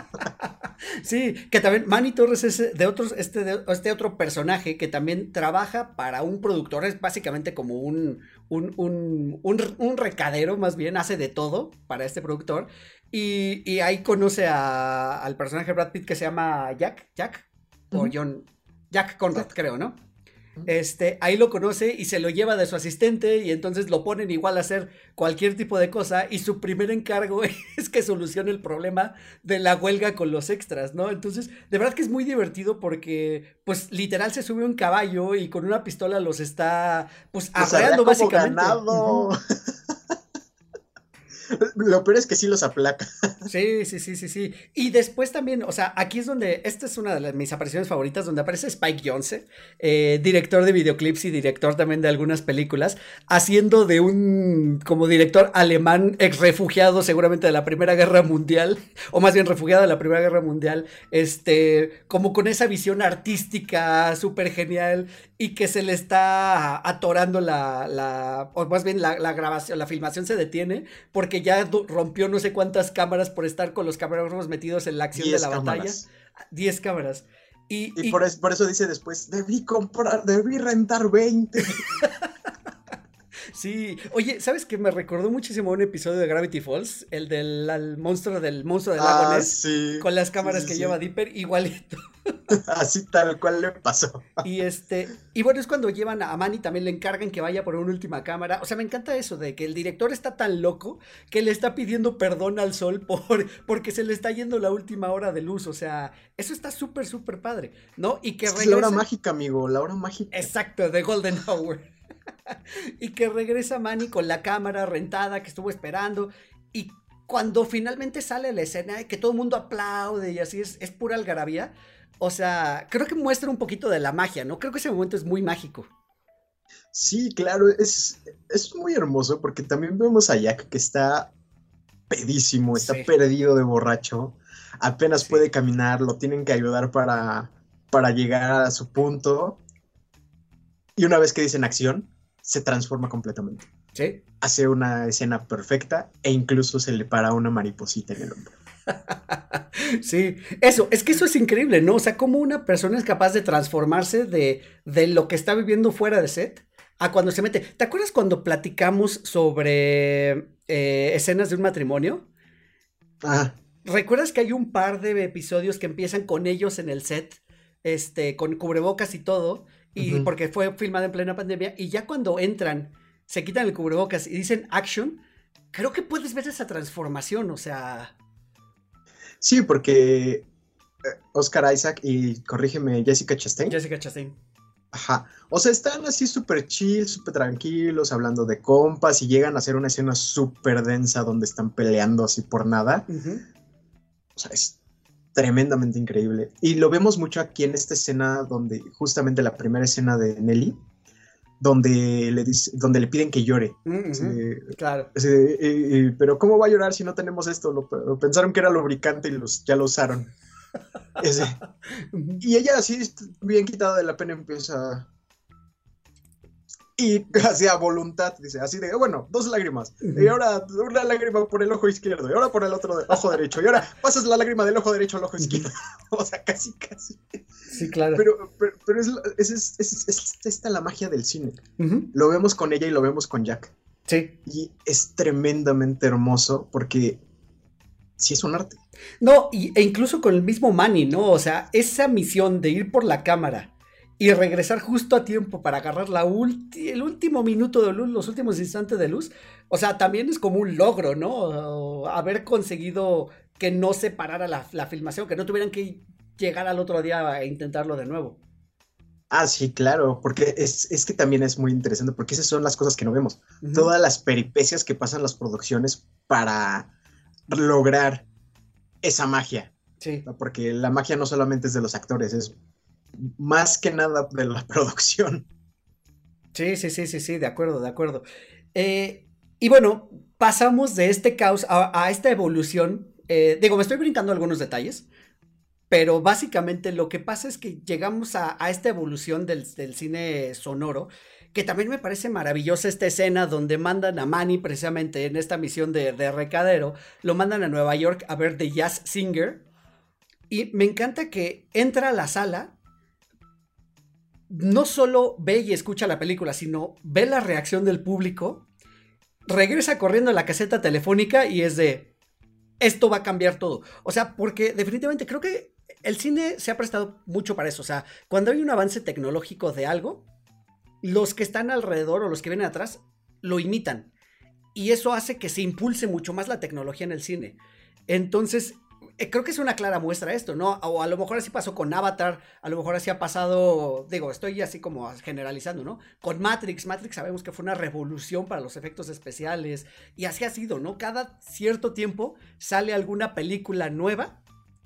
sí, que también Manny Torres es de otros, este, de, este otro personaje que también trabaja para un productor, es básicamente como un, un, un, un, un recadero, más bien, hace de todo para este productor. Y, y ahí conoce a, al personaje Brad Pitt que se llama Jack, Jack, o John, Jack Conrad, creo, ¿no? Este, ahí lo conoce y se lo lleva de su asistente y entonces lo ponen igual a hacer cualquier tipo de cosa y su primer encargo es que solucione el problema de la huelga con los extras, ¿no? Entonces, de verdad que es muy divertido porque, pues, literal se sube un caballo y con una pistola los está, pues, arreando básicamente. Ganado. Lo peor es que sí los aplaca. Sí, sí, sí, sí, sí. Y después también, o sea, aquí es donde, esta es una de las, mis apariciones favoritas, donde aparece Spike Jonze, eh, director de videoclips y director también de algunas películas, haciendo de un, como director alemán, ex refugiado seguramente de la Primera Guerra Mundial, o más bien refugiado de la Primera Guerra Mundial, este, como con esa visión artística súper genial y que se le está atorando la, o más bien la grabación, la filmación se detiene, porque ya rompió no sé cuántas cámaras por estar con los camarógrafos metidos en la acción de la cámaras. batalla. 10 cámaras. Y, y, y por, eso, por, eso, dice después, debí comprar, debí rentar 20. Sí, oye, ¿sabes qué? Me recordó muchísimo un episodio de Gravity Falls, el del el monstruo del monstruo del lago ah, sí, con las cámaras sí, que sí. lleva Dipper, igualito. Así tal cual le pasó. Y este, y bueno, es cuando llevan a Manny, también le encargan que vaya por una última cámara. O sea, me encanta eso de que el director está tan loco que le está pidiendo perdón al sol por, porque se le está yendo la última hora de luz. O sea, eso está súper, súper padre, ¿no? Y que es la hora mágica, amigo, la hora mágica. Exacto, The Golden Hour. y que regresa Manny con la cámara rentada que estuvo esperando y cuando finalmente sale la escena que todo el mundo aplaude y así es, es pura algarabía. O sea, creo que muestra un poquito de la magia, ¿no? Creo que ese momento es muy mágico. Sí, claro, es, es muy hermoso porque también vemos a Jack que está pedísimo, está sí. perdido de borracho, apenas sí. puede caminar, lo tienen que ayudar para, para llegar a su punto. Y una vez que dicen acción, se transforma completamente. Sí. Hace una escena perfecta e incluso se le para una mariposita en el hombro. sí, eso, es que eso es increíble, ¿no? O sea, cómo una persona es capaz de transformarse de, de lo que está viviendo fuera de set a cuando se mete. ¿Te acuerdas cuando platicamos sobre eh, escenas de un matrimonio? Ah. ¿Recuerdas que hay un par de episodios que empiezan con ellos en el set, este, con cubrebocas y todo? Y uh -huh. porque fue filmada en plena pandemia, y ya cuando entran, se quitan el cubrebocas y dicen action, creo que puedes ver esa transformación, o sea. Sí, porque eh, Oscar Isaac y, corrígeme, Jessica Chastain. Jessica Chastain. Ajá. O sea, están así súper chill, súper tranquilos, hablando de compas y llegan a hacer una escena súper densa donde están peleando así por nada. Uh -huh. O sea, es tremendamente increíble. Y lo vemos mucho aquí en esta escena donde, justamente la primera escena de Nelly, donde le, dice, donde le piden que llore. Sí, claro. Sí, y, y, pero ¿cómo va a llorar si no tenemos esto? Lo, lo pensaron que era lubricante y los, ya lo usaron. Ese. Y ella así, bien quitada de la pena, empieza... Y hacia voluntad, dice, así de, bueno, dos lágrimas. Y ahora una lágrima por el ojo izquierdo, y ahora por el otro ojo derecho. Y ahora pasas la lágrima del ojo derecho al ojo izquierdo. o sea, casi, casi. Sí, claro. Pero, pero, pero es, es, es, es, esta la magia del cine. Uh -huh. Lo vemos con ella y lo vemos con Jack. Sí. Y es tremendamente hermoso porque sí es un arte. No, y, e incluso con el mismo Manny, ¿no? O sea, esa misión de ir por la cámara y regresar justo a tiempo para agarrar la ulti el último minuto de luz, los últimos instantes de luz, o sea, también es como un logro, ¿no? O haber conseguido que no se parara la, la, filmación, que no tuvieran que llegar al otro día a intentarlo de nuevo. Ah, sí, claro, porque es, es que también es muy interesante, porque esas son las cosas que no vemos. Uh -huh. Todas las peripecias que pasan las producciones para lograr esa magia. Sí. Porque la magia no solamente es de los actores, es más que nada de la producción. Sí, sí, sí, sí, sí, de acuerdo, de acuerdo. Eh, y bueno, pasamos de este caos a, esta evolución. Eh, digo, me estoy brincando algunos detalles, pero básicamente lo que pasa es que llegamos a, esta evolución del, cine sonoro, que también me parece maravillosa esta escena donde mandan a Manny precisamente en esta misión de, de recadero, lo mandan a Nueva York a ver The Jazz Singer. Y me encanta que entra a la sala no solo ve y escucha la película, sino ve la reacción del público, regresa corriendo a la caseta telefónica y es de, esto va a cambiar todo. O sea, porque definitivamente creo que el cine se ha prestado mucho para eso. O sea, cuando hay un avance tecnológico de algo, los que están alrededor o los que vienen atrás lo imitan. Y eso hace que se impulse mucho más la tecnología en el cine. Entonces, creo que es una clara muestra esto, ¿no? O a lo mejor así pasó con Avatar, a lo mejor así ha pasado, digo, estoy así como generalizando, ¿no? Con Matrix, Matrix sabemos que fue una revolución para los efectos especiales y así ha sido, ¿no? Cada cierto tiempo sale alguna película nueva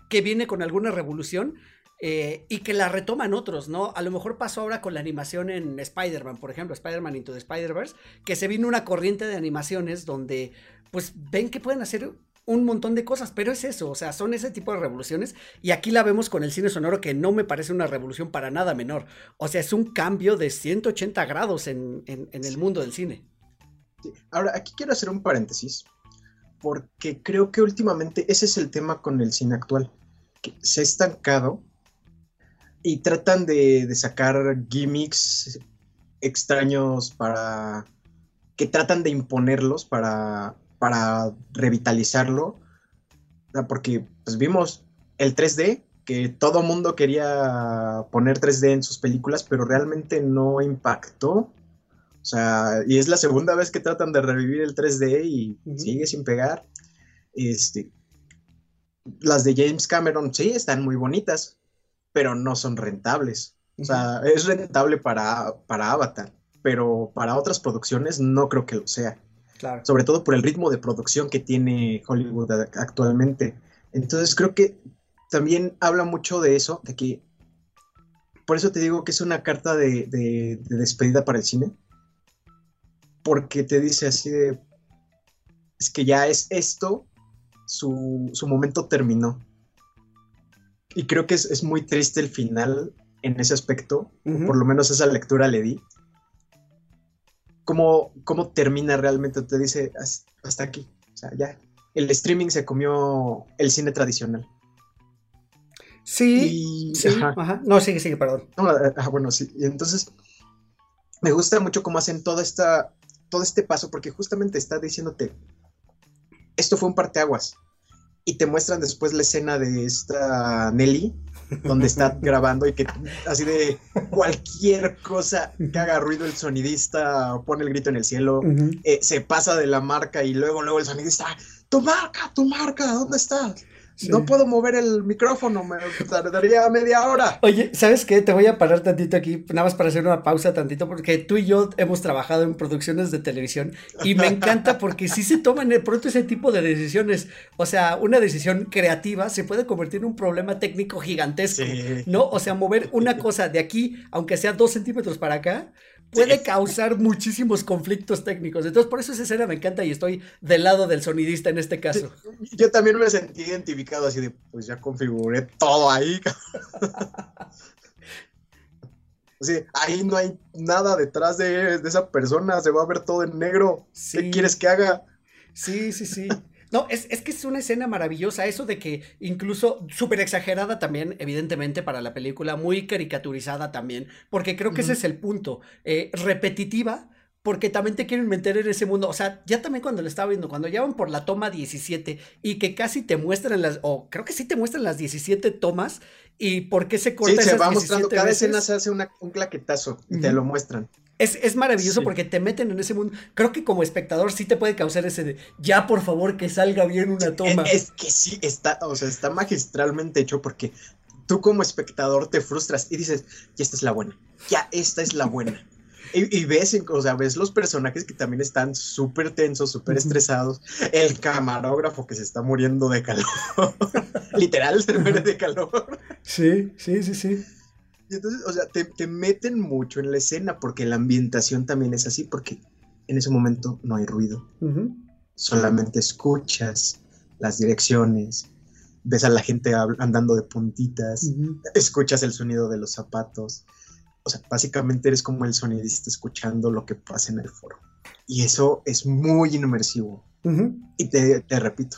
que viene con alguna revolución eh, y que la retoman otros, ¿no? A lo mejor pasó ahora con la animación en Spider-Man, por ejemplo, Spider-Man Into the Spider-Verse, que se vino una corriente de animaciones donde pues ven que pueden hacer un montón de cosas, pero es eso, o sea, son ese tipo de revoluciones y aquí la vemos con el cine sonoro que no me parece una revolución para nada menor, o sea, es un cambio de 180 grados en, el mundo del cine. Ahora, aquí quiero hacer un paréntesis, porque creo que últimamente ese es el tema con el cine actual, que se ha estancado y tratan de, de sacar gimmicks extraños para que tratan de imponerlos para para revitalizarlo, porque pues vimos el 3D, que todo mundo quería poner 3D en sus películas, pero realmente no impactó. O sea, y es la segunda vez que tratan de revivir el 3D y sigue sin pegar. Este, las de James Cameron sí están muy bonitas, pero no son rentables. O sea, es rentable para, para Avatar, pero para otras producciones no creo que lo sea. Sobre todo por el ritmo de producción que tiene Hollywood actualmente. Entonces creo que también habla mucho de eso, de que por eso te digo que es una carta de, despedida para el cine. Porque te dice así de, es que ya es esto, su, momento terminó. Y creo que es, muy triste el final en ese aspecto, por lo menos esa lectura le di cómo, cómo termina realmente, te dice hasta aquí. O sea, ya. El streaming se comió el cine tradicional. Sí, sí, ajá. No, sigue, sigue, perdón. ah, bueno, sí. Y entonces, me gusta mucho cómo hacen toda esta, todo este paso, porque justamente está diciéndote, esto fue un parteaguas. Y te muestran después la escena de esta Nelly, donde está grabando y que así de cualquier cosa que haga ruido el sonidista pone el grito en el cielo, eh, se pasa de la marca y luego, luego el sonidista, tu marca, tu marca, ¿dónde está? No puedo mover el micrófono, me tardaría media hora. Oye, ¿sabes qué? Te voy a parar tantito aquí, nada más para hacer una pausa tantito, porque tú y yo hemos trabajado en producciones de televisión y me encanta porque sí se toman de pronto ese tipo de decisiones. O sea, una decisión creativa se puede convertir en un problema técnico gigantesco, ¿no? O sea, mover una cosa de aquí, aunque sea dos centímetros para acá, puede causar muchísimos conflictos técnicos. Entonces, por eso esa escena me encanta y estoy del lado del sonidista en este caso. Yo también me sentí identificado así de, pues ya configuré todo ahí. Así, ahí no hay nada detrás de, esa persona, se va a ver todo en negro. ¿Qué quieres que haga? Sí, sí, sí. No, es, que es una escena maravillosa, eso de que incluso súper exagerada también, evidentemente, para la película, muy caricaturizada también, porque creo que ese es el punto, eh, repetitiva, porque también te quieren meter en ese mundo, o sea, ya también cuando lo estaba viendo, cuando ya van por la toma 17 y que casi te muestran las, o creo que sí te muestran las 17 tomas y por qué se corta sí, se va mostrando, cada escena se hace un claquetazo y te lo muestran. Es, maravilloso porque te meten en ese mundo. Creo que como espectador sí te puede causar ese de ya por favor que salga bien una toma. Es, que sí, está, o sea, está magistralmente hecho porque tú como espectador te frustras y dices, ya esta es la buena, ya esta es la buena. Y, ves, o sea, ves los personajes que también están súper tensos, súper estresados. El camarógrafo que se está muriendo de calor. Literal, se muere de calor. Sí, sí, sí, sí. Y entonces, o sea, te, te meten mucho en la escena porque la ambientación también es así, porque en ese momento no hay ruido. Solamente escuchas las direcciones, ves a la gente andando de puntitas, escuchas el sonido de los zapatos. O sea, básicamente eres como el sonidista escuchando lo que pasa en el foro. Y eso es muy inmersivo. Y te, te repito,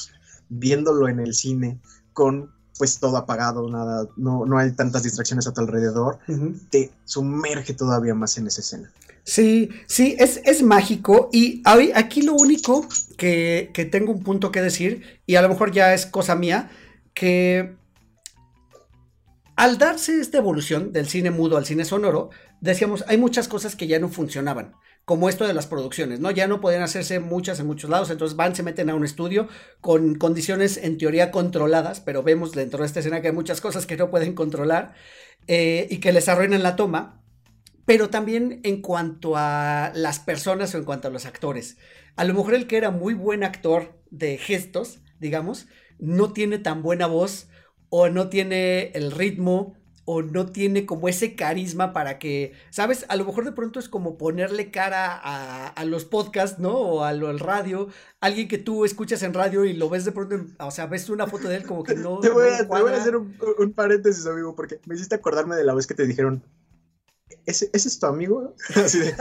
viéndolo en el cine con pues todo apagado, nada, no, no hay tantas distracciones a tu alrededor, te sumerge todavía más en esa escena. Sí, sí, es, es mágico. Y aquí lo único que, que tengo un punto que decir, y a lo mejor ya es cosa mía, que al darse esta evolución del cine mudo al cine sonoro, decíamos, hay muchas cosas que ya no funcionaban, como esto de las producciones, ¿no? Ya no podían hacerse muchas en muchos lados, entonces van, se meten a un estudio con condiciones en teoría controladas, pero vemos dentro de esta escena que hay muchas cosas que no pueden controlar eh, y que les arruinan la toma pero también en cuanto a las personas o en cuanto a los actores. A lo mejor el que era muy buen actor de gestos, digamos, no tiene tan buena voz o no tiene el ritmo o no tiene como ese carisma para que, ¿sabes? A lo mejor de pronto es como ponerle cara a, a los podcasts, ¿no? O a lo- al radio. Alguien que tú escuchas en radio y lo ves de pronto, en- o sea, ves una foto de él como que no. te, voy no a, te voy a hacer un, un paréntesis, amigo, porque me hiciste acordarme de la vez que te dijeron, ¿ese, ese es tu amigo? Así de,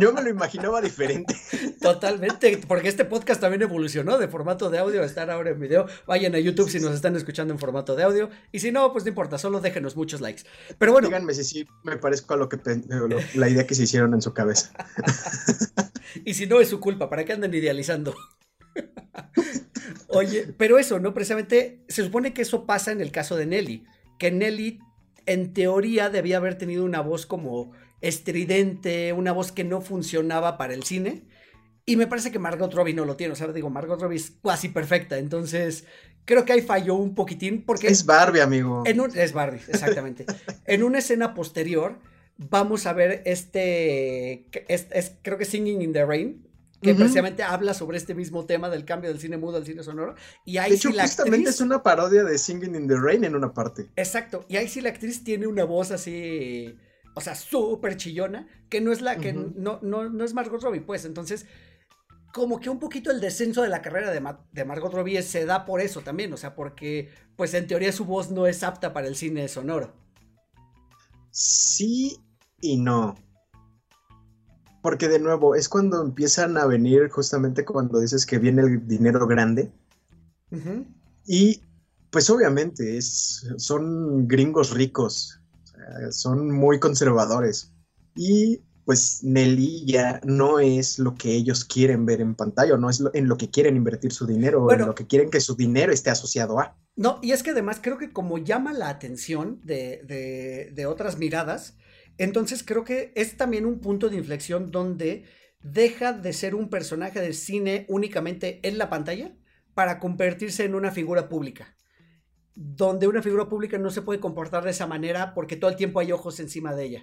yo me lo imaginaba diferente. Totalmente, porque este podcast también evolucionó de formato de audio a estar ahora en video. Vayan a YouTube si nos están escuchando en formato de audio. Y si no, pues no importa, solo déjenos muchos likes. Pero bueno, Díganme si sí me parezco a lo que lo- la idea que se hicieron en su cabeza. y si no es su culpa, ¿para qué andan idealizando? Oye, pero eso, ¿no? Precisamente se supone que eso pasa en el caso de Nelly, que Nelly en teoría debía haber tenido una voz como estridente, una voz que no funcionaba para el cine. Y me parece que Margot Robbie no lo tiene, o sea, digo, Margot Robbie es casi perfecta, entonces creo que ahí falló un poquitín porque Es Barbie, amigo. en un, es Barbie, exactamente. en una escena posterior vamos a ver este, que es, es- creo que Singing in the Rain, que Ujú. precisamente habla sobre este mismo tema del cambio del cine mudo al cine sonoro. Y ahí De hecho, sí la justamente actriz, es una parodia de Singing in the Rain en una parte. exacto, y ahí sí la actriz tiene una voz así, o sea, súper chillona, que no es la que no, no, no es Margot Robbie, pues, entonces como que un poquito el descenso de la carrera de, Ma- de Margot Robbie se da por eso también, o sea, porque pues en teoría su voz no es apta para el cine sonoro. Sí y no. Porque de nuevo, es cuando empiezan a venir justamente cuando dices que viene el dinero grande. Ujú. Y pues obviamente es, son gringos ricos, son muy conservadores. Y pues Nelly ya no es lo que ellos quieren ver en pantalla, no es lo- en lo que quieren invertir su dinero, Bueno. en lo que quieren que su dinero esté asociado a. No, y es que además creo que como llama la atención de, de- de otras miradas, entonces creo que es también un punto de inflexión donde deja de ser un personaje de cine únicamente en la pantalla para convertirse en una figura pública. Donde una figura pública no se puede comportar de esa manera porque todo el tiempo hay ojos encima de ella.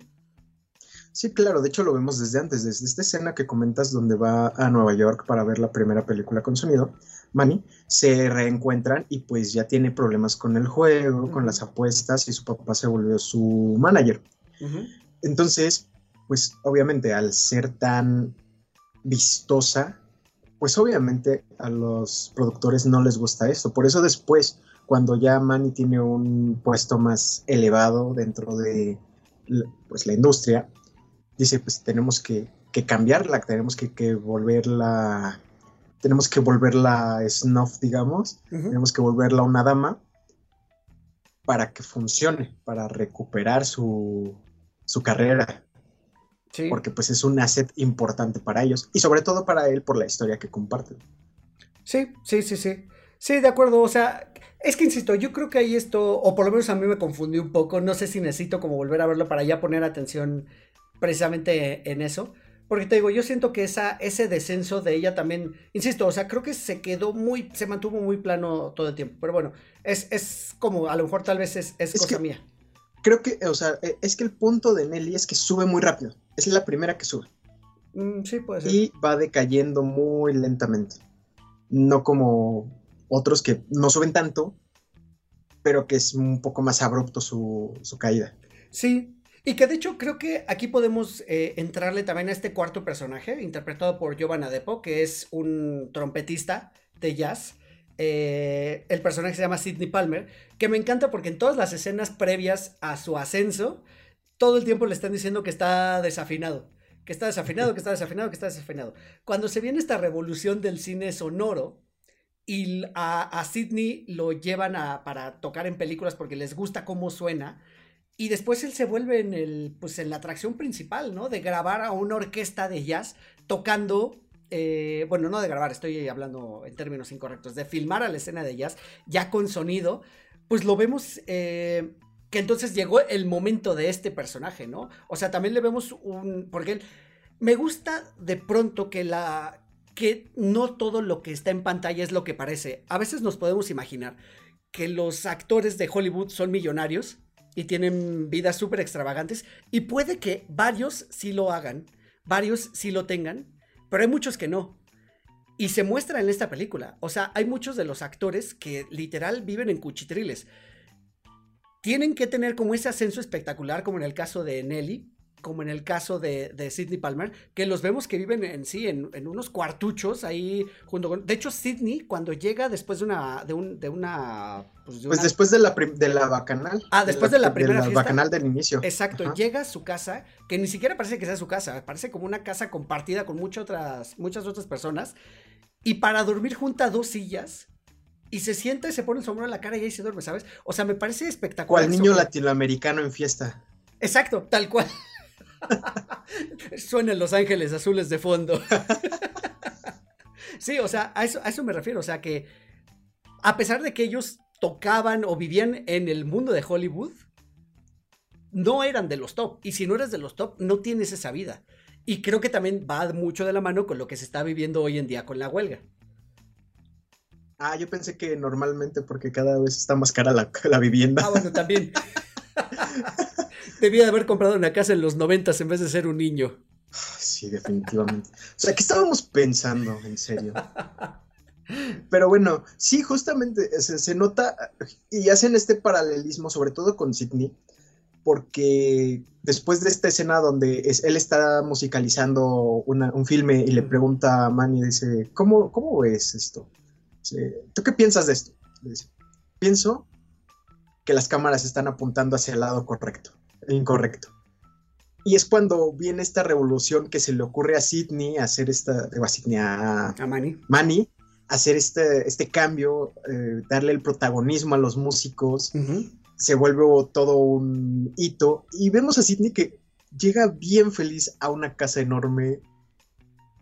Sí, claro, de hecho lo vemos desde antes, desde esta escena que comentas donde va a Nueva York para ver la primera película con sonido, Manny, se reencuentran y pues ya tiene problemas con el juego, con las apuestas y su papá se volvió su manager. Entonces, pues obviamente al ser tan vistosa, pues obviamente a los productores no les gusta esto. Por eso después, cuando ya Manny tiene un puesto más elevado dentro de la- pues, la industria, dice, pues tenemos que, que cambiarla, tenemos que, que volverla, tenemos que volverla snuff, digamos, tenemos que volverla una dama para que funcione, para recuperar su, su carrera Sí. porque pues es un asset importante para ellos y sobre todo para él por la historia que comparten. Sí, sí, sí, sí. Sí, de acuerdo. O sea, es que insisto, yo creo que ahí esto, o por lo menos a mí me confundió un poco. No sé si necesito como volver a verlo para ya poner atención precisamente en eso. Porque te digo, yo siento que esa, ese descenso de ella también, insisto, o sea, creo que se quedó muy, se mantuvo muy plano todo el tiempo. Pero bueno, es, es como, a lo mejor tal vez es, es Es cosa que- mía. Creo que, o sea, e- es que el punto de Nelly es que sube muy rápido. Es la primera que sube Mm, sí, puede ser. y va decayendo muy lentamente. No como otros que no suben tanto, pero que es un poco más abrupto su, su caída. Sí, Y que de hecho creo que aquí podemos eh, entrarle también a este cuarto personaje, interpretado por Giovanna Adepo, que es un trompetista de jazz. Eh, el personaje se llama Sidney Palmer, que me encanta porque en todas las escenas previas a su ascenso, todo el tiempo le están diciendo que está desafinado, que está desafinado, que está desafinado, que está desafinado. Cuando se viene esta revolución del cine sonoro y a, a Sidney lo llevan a, para tocar en películas porque les gusta cómo suena, y después él se vuelve en, el, pues en la atracción principal, ¿no? De grabar a una orquesta de jazz tocando eh, bueno, no de grabar, estoy hablando en términos incorrectos, de filmar a la escena de jazz ya con sonido, pues lo vemos eh, que entonces llegó el momento de este personaje, ¿no? O sea, también le vemos un, porque me gusta de pronto que la, que no todo lo que está en pantalla es lo que parece. A veces nos podemos imaginar que los actores de Hollywood son millonarios y tienen vidas súper extravagantes y puede que varios sí lo hagan, varios sí lo tengan, pero hay muchos que no. Y se muestra en esta película. O sea, hay muchos de los actores que literal viven en cuchitriles. Tienen que tener como ese ascenso espectacular, como en el caso de Nelly, como en el caso de, de Sidney Palmer, que los vemos que viven en sí, en, unos cuartuchos ahí junto con... De hecho, Sidney, cuando llega después de una... De, un, de una pues, pues después de la, de la bacanal. Ah, después de la, primera de la bacanal del inicio. Exacto, llega a su casa, que ni siquiera parece que sea su casa, parece como una casa compartida con muchas otras, muchas otras personas, y para dormir junta dos sillas, y se sienta y se pone el sombrero en la cara y ahí se duerme, ¿sabes? O sea, me parece espectacular. Cual niño latinoamericano en fiesta. Exacto, tal cual. Suenan Los Ángeles Azules de fondo. sí, o sea, a eso, a eso me refiero. O sea, que a pesar de que ellos tocaban o vivían en el mundo de Hollywood, no eran de los top. Y si no eres de los top, no tienes esa vida. Y creo que también va mucho de la mano con lo que se está viviendo hoy en día con la huelga. Ah, yo pensé que normalmente porque cada vez está más cara la, la vivienda. Ah, bueno, también. Debía de haber comprado una casa en los noventas en vez de ser un niño. Sí, definitivamente. O sea, ¿qué estábamos pensando, en serio? Pero bueno, sí, justamente se, nota y hacen este paralelismo, sobre todo con Sidney, porque después de esta escena donde él está musicalizando un filme y le pregunta a Manny, dice, ¿cómo, cómo ves esto? ¿Tú qué piensas de esto? dice, pienso que las cámaras están apuntando hacia el lado correcto incorrecto. Y es cuando viene esta revolución que se le ocurre a Sidney hacer esta, a Sidney, a, a Manny. Manny, hacer este, este cambio, eh, darle el protagonismo a los músicos. Se vuelve todo un hito. Y vemos a Sidney que llega bien feliz a una casa enorme.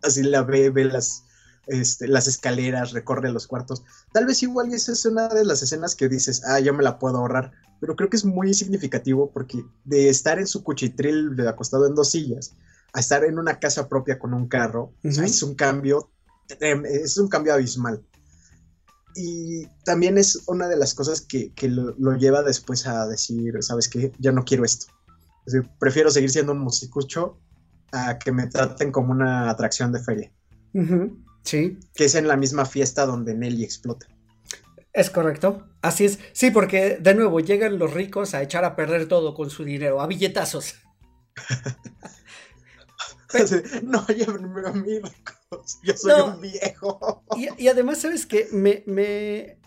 Así la ve, ve las, este, las escaleras, recorre los cuartos. Tal vez igual esa es una de las escenas que dices, ah, yo me la puedo ahorrar pero creo que es muy significativo porque de estar en su cuchitril de acostado en dos sillas a estar en una casa propia con un carro, es un cambio, es un cambio abismal. Y también es una de las cosas que, lo, lleva después a decir, ¿sabes qué? Ya no quiero esto. prefiero seguir siendo un musicucho a que me traten como una atracción de feria. Sí. Que es en la misma fiesta donde Nelly explota. Es correcto. Así es. Sí, porque de nuevo llegan los ricos a echar a perder todo con su dinero, a billetazos. no, llévenme a mí, ricos. Yo soy un viejo. Y, además, ¿sabes qué? Me, me.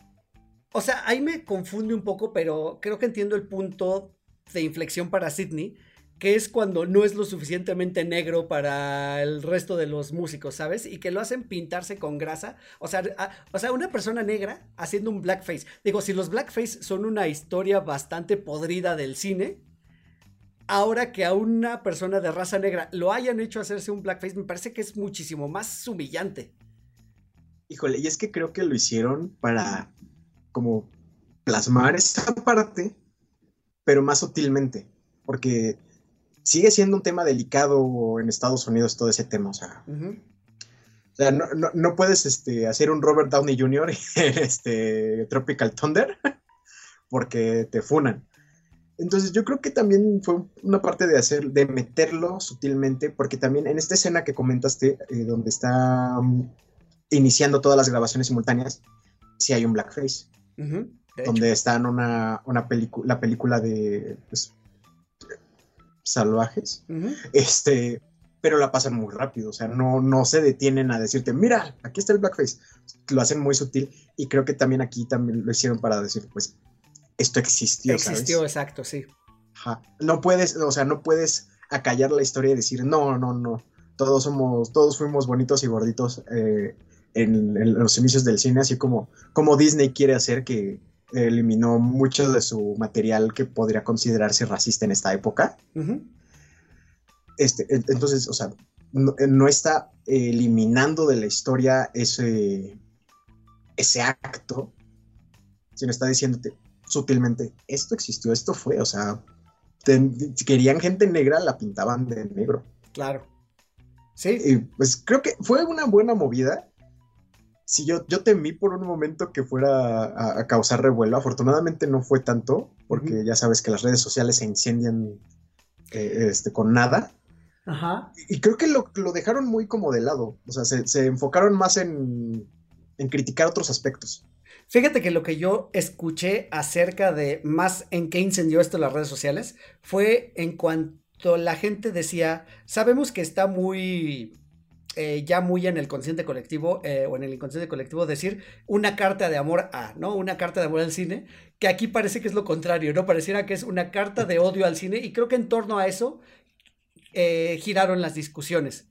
O sea, ahí me confunde un poco, pero creo que entiendo el punto de inflexión para Sidney que es cuando no es lo suficientemente negro para el resto de los músicos, ¿sabes? Y que lo hacen pintarse con grasa. O sea, o sea, una persona negra haciendo un blackface. Digo, si los blackface son una historia bastante podrida del cine, ahora que a una persona de raza negra lo hayan hecho hacerse un blackface, me parece que es muchísimo más humillante. Híjole, y es que creo que lo hicieron para como plasmar esta parte, pero más sutilmente. Porque sigue siendo un tema delicado en Estados Unidos todo ese tema, o sea. O sea, no, puedes este, hacer un Robert Downey Jr. en este, Tropical Thunder porque te funan. Entonces yo creo que también fue una parte de hacer, de meterlo sutilmente, porque también en esta escena que comentaste, eh, donde está um, iniciando todas las grabaciones simultáneas, sí hay un blackface, donde está en una, una película, la película de, pues, salvajes, este, pero la pasan muy rápido, o sea, no, no se detienen a decirte, mira, aquí está el blackface, lo hacen muy sutil y creo que también aquí también lo hicieron para decir, pues, esto existió, ¿sabes? Existió, exacto, sí. Ajá. No puedes, o sea, no puedes acallar la historia y decir, no, no, no, todos somos, todos fuimos bonitos y gorditos eh, en, en los inicios del cine, así como, como Disney quiere hacer que eliminó mucho de su material que podría considerarse racista en esta época. Este, en- entonces, o sea, no, no está eliminando de la historia ese, ese acto, sino está diciéndote sutilmente, esto existió, esto fue, o sea, ten- querían gente negra, la pintaban de negro. Claro. Sí, Y pues creo que fue una buena movida. Si yo, yo temí por un momento que fuera a, a causar revuelo, afortunadamente no fue tanto, porque ya sabes que las redes sociales se incendian eh, este, con nada. ajá. Y creo que lo, lo dejaron muy como de lado. O sea, se, se enfocaron más en, en criticar otros aspectos. Fíjate que lo que yo escuché acerca de más en qué incendió esto las redes sociales fue en cuanto la gente decía, sabemos que está muy, eh, ya muy en el consciente colectivo eh, o en el inconsciente colectivo decir una carta de amor a, ¿no? Una carta de amor al cine, que aquí parece que es lo contrario, ¿no? Pareciera que es una carta de odio al cine y creo que en torno a eso eh, giraron las discusiones.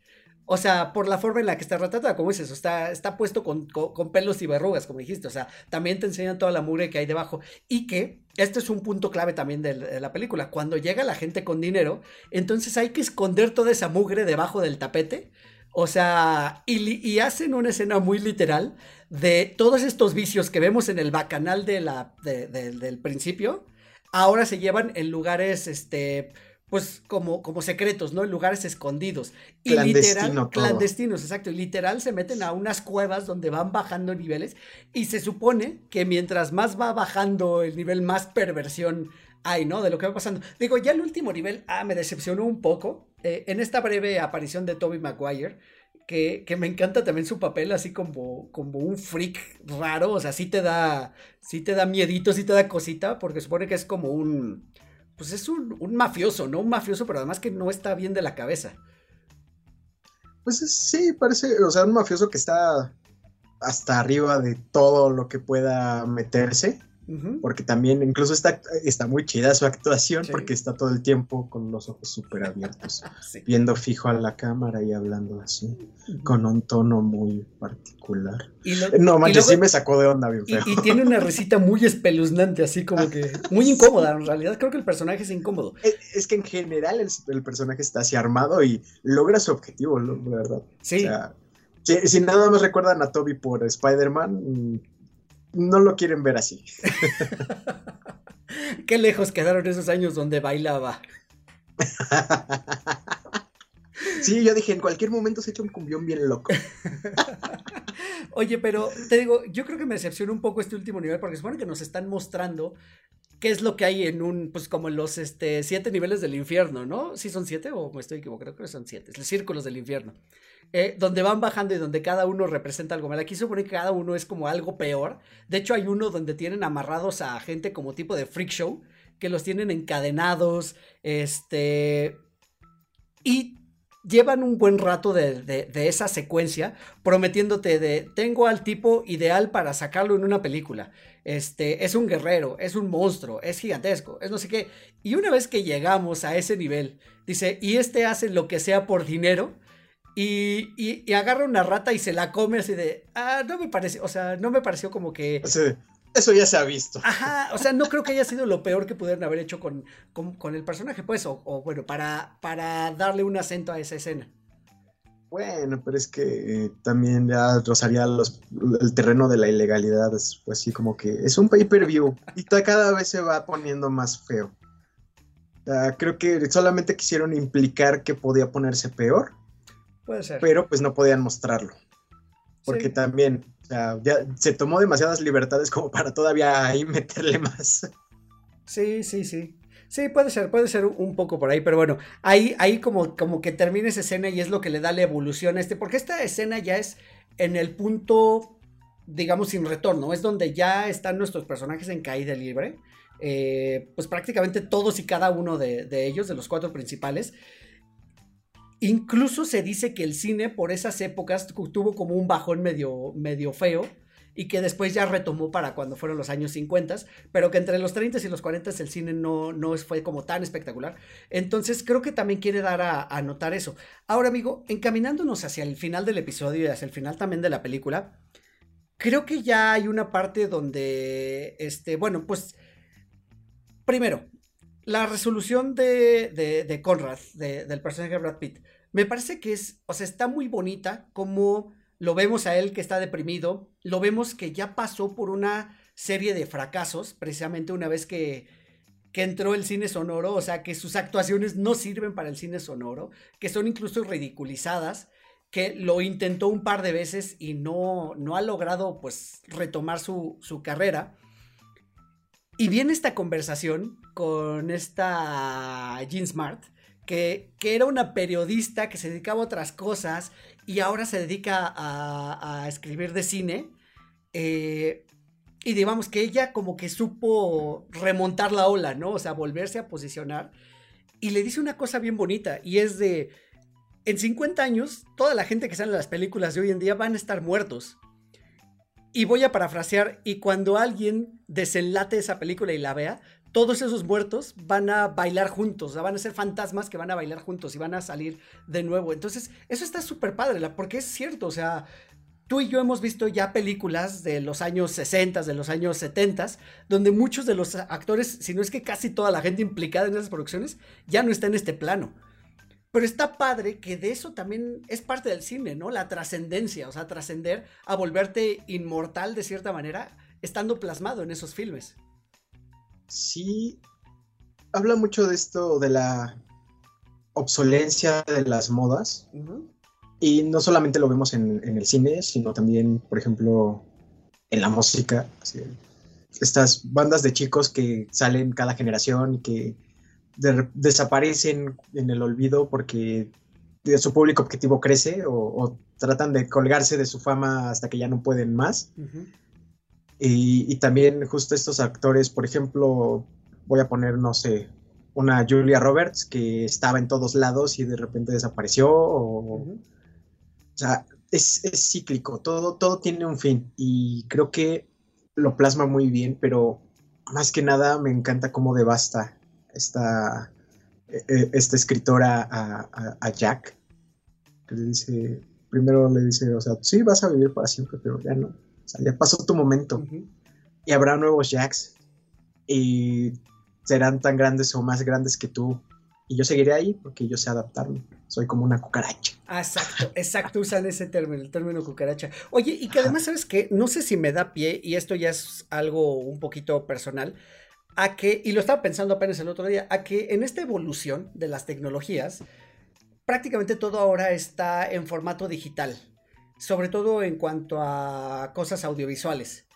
O sea, por la forma en la que está retratada, como dices, está, está puesto con, con- pelos y verrugas, como dijiste. O sea, también te enseñan toda la mugre que hay debajo. Y que este es un punto clave también de la película. Cuando llega la gente con dinero, entonces hay que esconder toda esa mugre debajo del tapete. O sea, y, hacen una escena muy literal de todos estos vicios que vemos en el bacanal de la, de- de- del principio. Ahora se llevan en lugares, este, pues como, como secretos, ¿no? En lugares escondidos. Y Clandestino literal, todo. clandestinos, exacto. Y literal se meten a unas cuevas donde van bajando niveles. Y se supone que mientras más va bajando el nivel, más perversión hay, ¿no? De lo que va pasando. Digo, ya el último nivel, ah, me decepcionó un poco. Eh, en esta breve aparición de Toby Maguire, que, que me encanta también su papel, así como, como un freak raro. O sea, sí te da, sí te da miedito, sí te da cosita, porque supone que es como un. Pues es un, un mafioso, ¿no? Un mafioso, pero además que no está bien de la cabeza. Pues es- sí, parece, o sea, un mafioso que está hasta arriba de todo lo que pueda meterse. Porque también incluso está, está muy chida su actuación Sí. porque está todo el tiempo con los ojos súper abiertos, Sí. viendo fijo a la cámara y hablando así, con un tono muy particular. Y lo- No y manches, luego- sí me sacó de onda bien Y, feo. y tiene una risita muy espeluznante, así como que muy incómoda. En realidad creo que el personaje es incómodo. Es, es que en general el, el personaje está así armado y logra su objetivo, la verdad. Sí, O sea, si, si nada más recuerdan a Toby por Spider-Man, no lo quieren ver así. qué lejos quedaron esos años donde bailaba. Sí, yo dije, en cualquier momento se echa un cumbión bien loco. Oye, pero te digo, yo creo que me decepciona un poco este último nivel porque supone que nos están mostrando qué es lo que hay en un, pues como en los este, siete niveles del infierno, ¿no? ¿Sí son siete o me estoy equivocando? Creo que son siete, los círculos del infierno. Eh, donde van bajando y donde cada uno representa algo mal. Aquí supone que cada uno es como algo peor. De hecho, hay uno donde tienen amarrados a gente como tipo de freak show, que los tienen encadenados, este... Y llevan un buen rato de, de- esa secuencia prometiéndote de tengo al tipo ideal para sacarlo en una película. Este es un guerrero, es un monstruo, es gigantesco, es no sé qué. Y una vez que llegamos a ese nivel, dice, y este hace lo que sea por dinero. Y, y- agarra una rata y se la come así de, ah, no me parece, o sea, no me pareció como que, sea, eso ya se ha visto. Ajá, o sea, no creo que haya sido lo peor que pudieron haber hecho con, con, con el personaje, pues, o, o bueno, para, para darle un acento a esa escena. Bueno, pero es que eh, también ya rozaría los, el terreno de la ilegalidad. Es pues, así como que es un pay-per-view y cada vez se va poniendo más feo. Ah, creo que solamente quisieron implicar que podía ponerse peor, Puede ser. pero pues no podían mostrarlo. Porque Sí. también o sea, ya se tomó demasiadas libertades como para todavía ahí meterle más. Sí, sí, sí. Sí, puede ser, puede ser un poco por ahí, pero bueno, ahí, ahí como, como que termina esa escena y es lo que le da la evolución a este, porque esta escena ya es en el punto, digamos, sin retorno, es donde ya están nuestros personajes en caída libre, eh, pues prácticamente todos y cada uno de, ellos, de los cuatro principales. Incluso se dice que el cine por esas épocas tuvo como un bajón medio, medio feo y que después ya retomó para cuando fueron los años 50, pero que entre los 30 y los 40 el cine no, no fue como tan espectacular. Entonces creo que también quiere dar a, notar eso. Ahora, amigo, encaminándonos hacia el final del episodio y hacia el final también de la película, creo que ya hay una parte donde, este, bueno, pues, primero, la resolución de, de, Conrad, del personaje de Brad Pitt, me parece que es, o sea, está muy bonita como lo vemos a él que está deprimido, lo vemos que ya pasó por una serie de fracasos, precisamente una vez que, que entró el cine sonoro, o sea, que sus actuaciones no sirven para el cine sonoro, que son incluso ridiculizadas, que lo intentó un par de veces y no, no ha logrado pues retomar su, su carrera. Y viene esta conversación con esta Jean Smart, que, que, era una periodista que se dedicaba a otras cosas y ahora se dedica a, escribir de cine. Eh, y digamos que ella como que supo remontar la ola, ¿no? O sea, volverse a posicionar. Y le dice una cosa bien bonita y es de, en 50 años, toda la gente que sale en las películas de hoy en día van a estar muertos. Y voy a parafrasear, y cuando alguien desenlate esa película y la vea, todos esos muertos van a bailar juntos, van a ser fantasmas que van a bailar juntos y van a salir de nuevo. Entonces, eso está súper padre, porque es cierto, o sea, tú y yo hemos visto ya películas de los años 60, de los años 70, donde muchos de los actores, si no es que casi toda la gente implicada en esas producciones, ya no está en este plano. Pero está padre que de eso también es parte del cine, ¿no? La trascendencia, o sea, trascender a volverte inmortal de cierta manera, estando plasmado en esos filmes sí habla mucho de esto, de la obsolencia de las modas. Y no solamente lo vemos en, el cine, sino también, por ejemplo, en la música. estas bandas de chicos que salen cada generación y que desaparecen en el olvido porque su público objetivo crece o, tratan de colgarse de su fama hasta que ya no pueden más. Y, también justo estos actores, por ejemplo, voy a poner, no sé, una Julia Roberts que estaba en todos lados y de repente desapareció. O, sea, es, cíclico, todo, todo tiene un fin y creo que lo plasma muy bien, pero más que nada me encanta cómo devasta esta, e, e, esta escritora a, Jack, que le dice, primero le dice, o sea, sí, vas a vivir para siempre, pero ya no o sea, ya pasó tu momento. Y habrá nuevos Jacks. Y serán tan grandes o más grandes que tú. Y yo seguiré ahí porque yo sé adaptarme. Soy como una cucaracha. Exacto, exacto, usan ese término, el término cucaracha. Oye, y que además, ¿sabes qué? No sé si me da pie, y esto ya es algo un poquito personal, a que, y lo estaba pensando apenas el otro día, a que en esta evolución de las tecnologías, prácticamente todo ahora está en formato digital sobre todo en cuanto a cosas audiovisuales.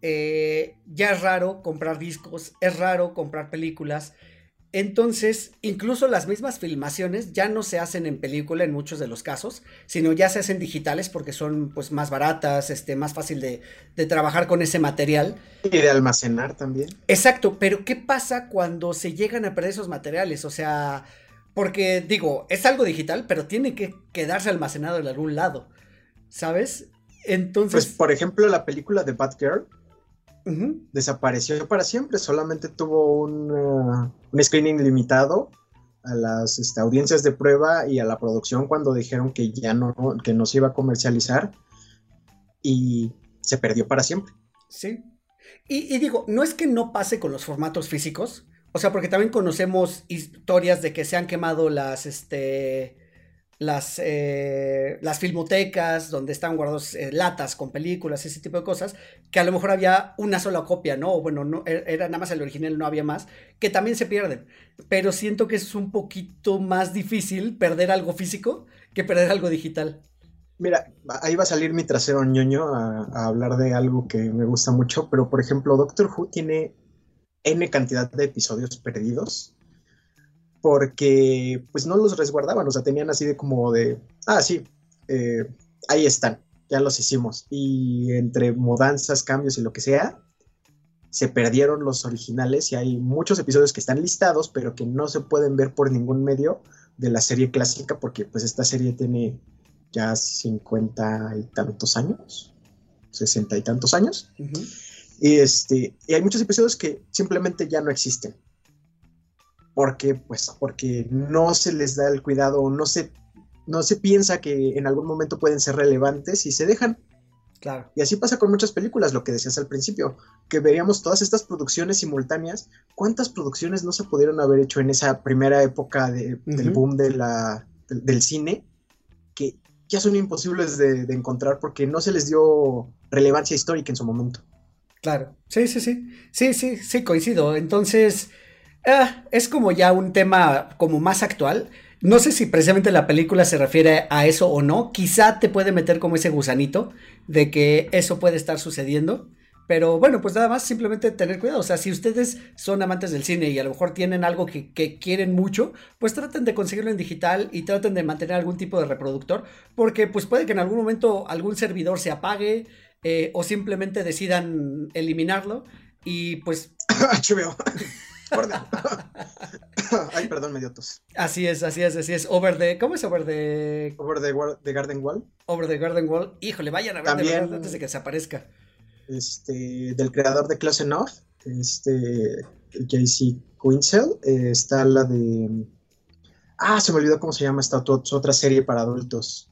Eh, ya es raro comprar discos, es raro comprar películas. Entonces, incluso las mismas filmaciones ya no se hacen en película en muchos de los casos, sino ya se hacen digitales porque son pues más baratas, este, más fácil de, de trabajar con ese material. Y de almacenar también. Exacto, pero ¿qué pasa cuando se llegan a perder esos materiales? O sea, porque digo, es algo digital, pero tiene que quedarse almacenado en algún lado. ¿sabes? Entonces. Pues, por ejemplo, la película de Batgirl desapareció para siempre. Solamente tuvo un, uh, un screening limitado a las este, audiencias de prueba y a la producción cuando dijeron que ya no, que no se iba a comercializar y se perdió para siempre. Sí. Y, y, digo, no es que no pase con los formatos físicos, o sea, porque también conocemos historias de que se han quemado las, este, las, eh, las filmotecas donde están guardados eh, latas con películas, ese tipo de cosas, que a lo mejor había una sola copia, ¿no? O bueno, no, e, era nada más el original, no había más, que también se pierden. Pero siento que es un poquito más difícil perder algo físico que perder algo digital. Mira, ahí va a salir mi trasero ñoño a, a hablar de algo que me gusta mucho, pero por ejemplo, Doctor Who tiene N cantidad de episodios perdidos porque pues no los resguardaban, o sea, tenían así de como de, ah, sí, eh, ahí están, ya los hicimos. Y entre mudanzas, cambios y lo que sea, se perdieron los originales y hay muchos episodios que están listados, pero que no se pueden ver por ningún medio de la serie clásica, porque pues esta serie tiene ya cincuenta y tantos años, sesenta y tantos años. Y, este, y hay muchos episodios que simplemente ya no existen. Porque, pues, porque no se les da el cuidado, no se, no se piensa que en algún momento pueden ser relevantes y se dejan. Claro. Y así pasa con muchas películas, lo que decías al principio, que veríamos todas estas producciones simultáneas. ¿Cuántas producciones no se pudieron haber hecho en esa primera época de, del boom de la, del, cine? Que ya son imposibles de, de, encontrar porque no se les dio relevancia histórica en su momento. Claro, sí, sí, sí. Sí, sí, sí, coincido. Entonces, ah, es como ya un tema como más actual. No sé si precisamente la película se refiere a eso o no. Quizá te puede meter como ese gusanito de que eso puede estar sucediendo. Pero bueno, pues nada más simplemente tener cuidado. O sea, si ustedes son amantes del cine y a lo mejor tienen algo que, quieren mucho, pues traten de conseguirlo en digital y traten de mantener algún tipo de reproductor. Porque pues puede que en algún momento algún servidor se apague eh, o simplemente decidan eliminarlo y pues... HBO. Ay, perdón, medio tos. Así es, así es, así es. Over the. ¿Cómo es over the. Over the, Garden Wall. Over the Garden Wall. Híjole, vayan a ver También, antes de que desaparezca. Este, del creador de Close Enough, este, JC Quinzel, eh, está la de. Ah, se me olvidó cómo se llama esta otra serie para adultos.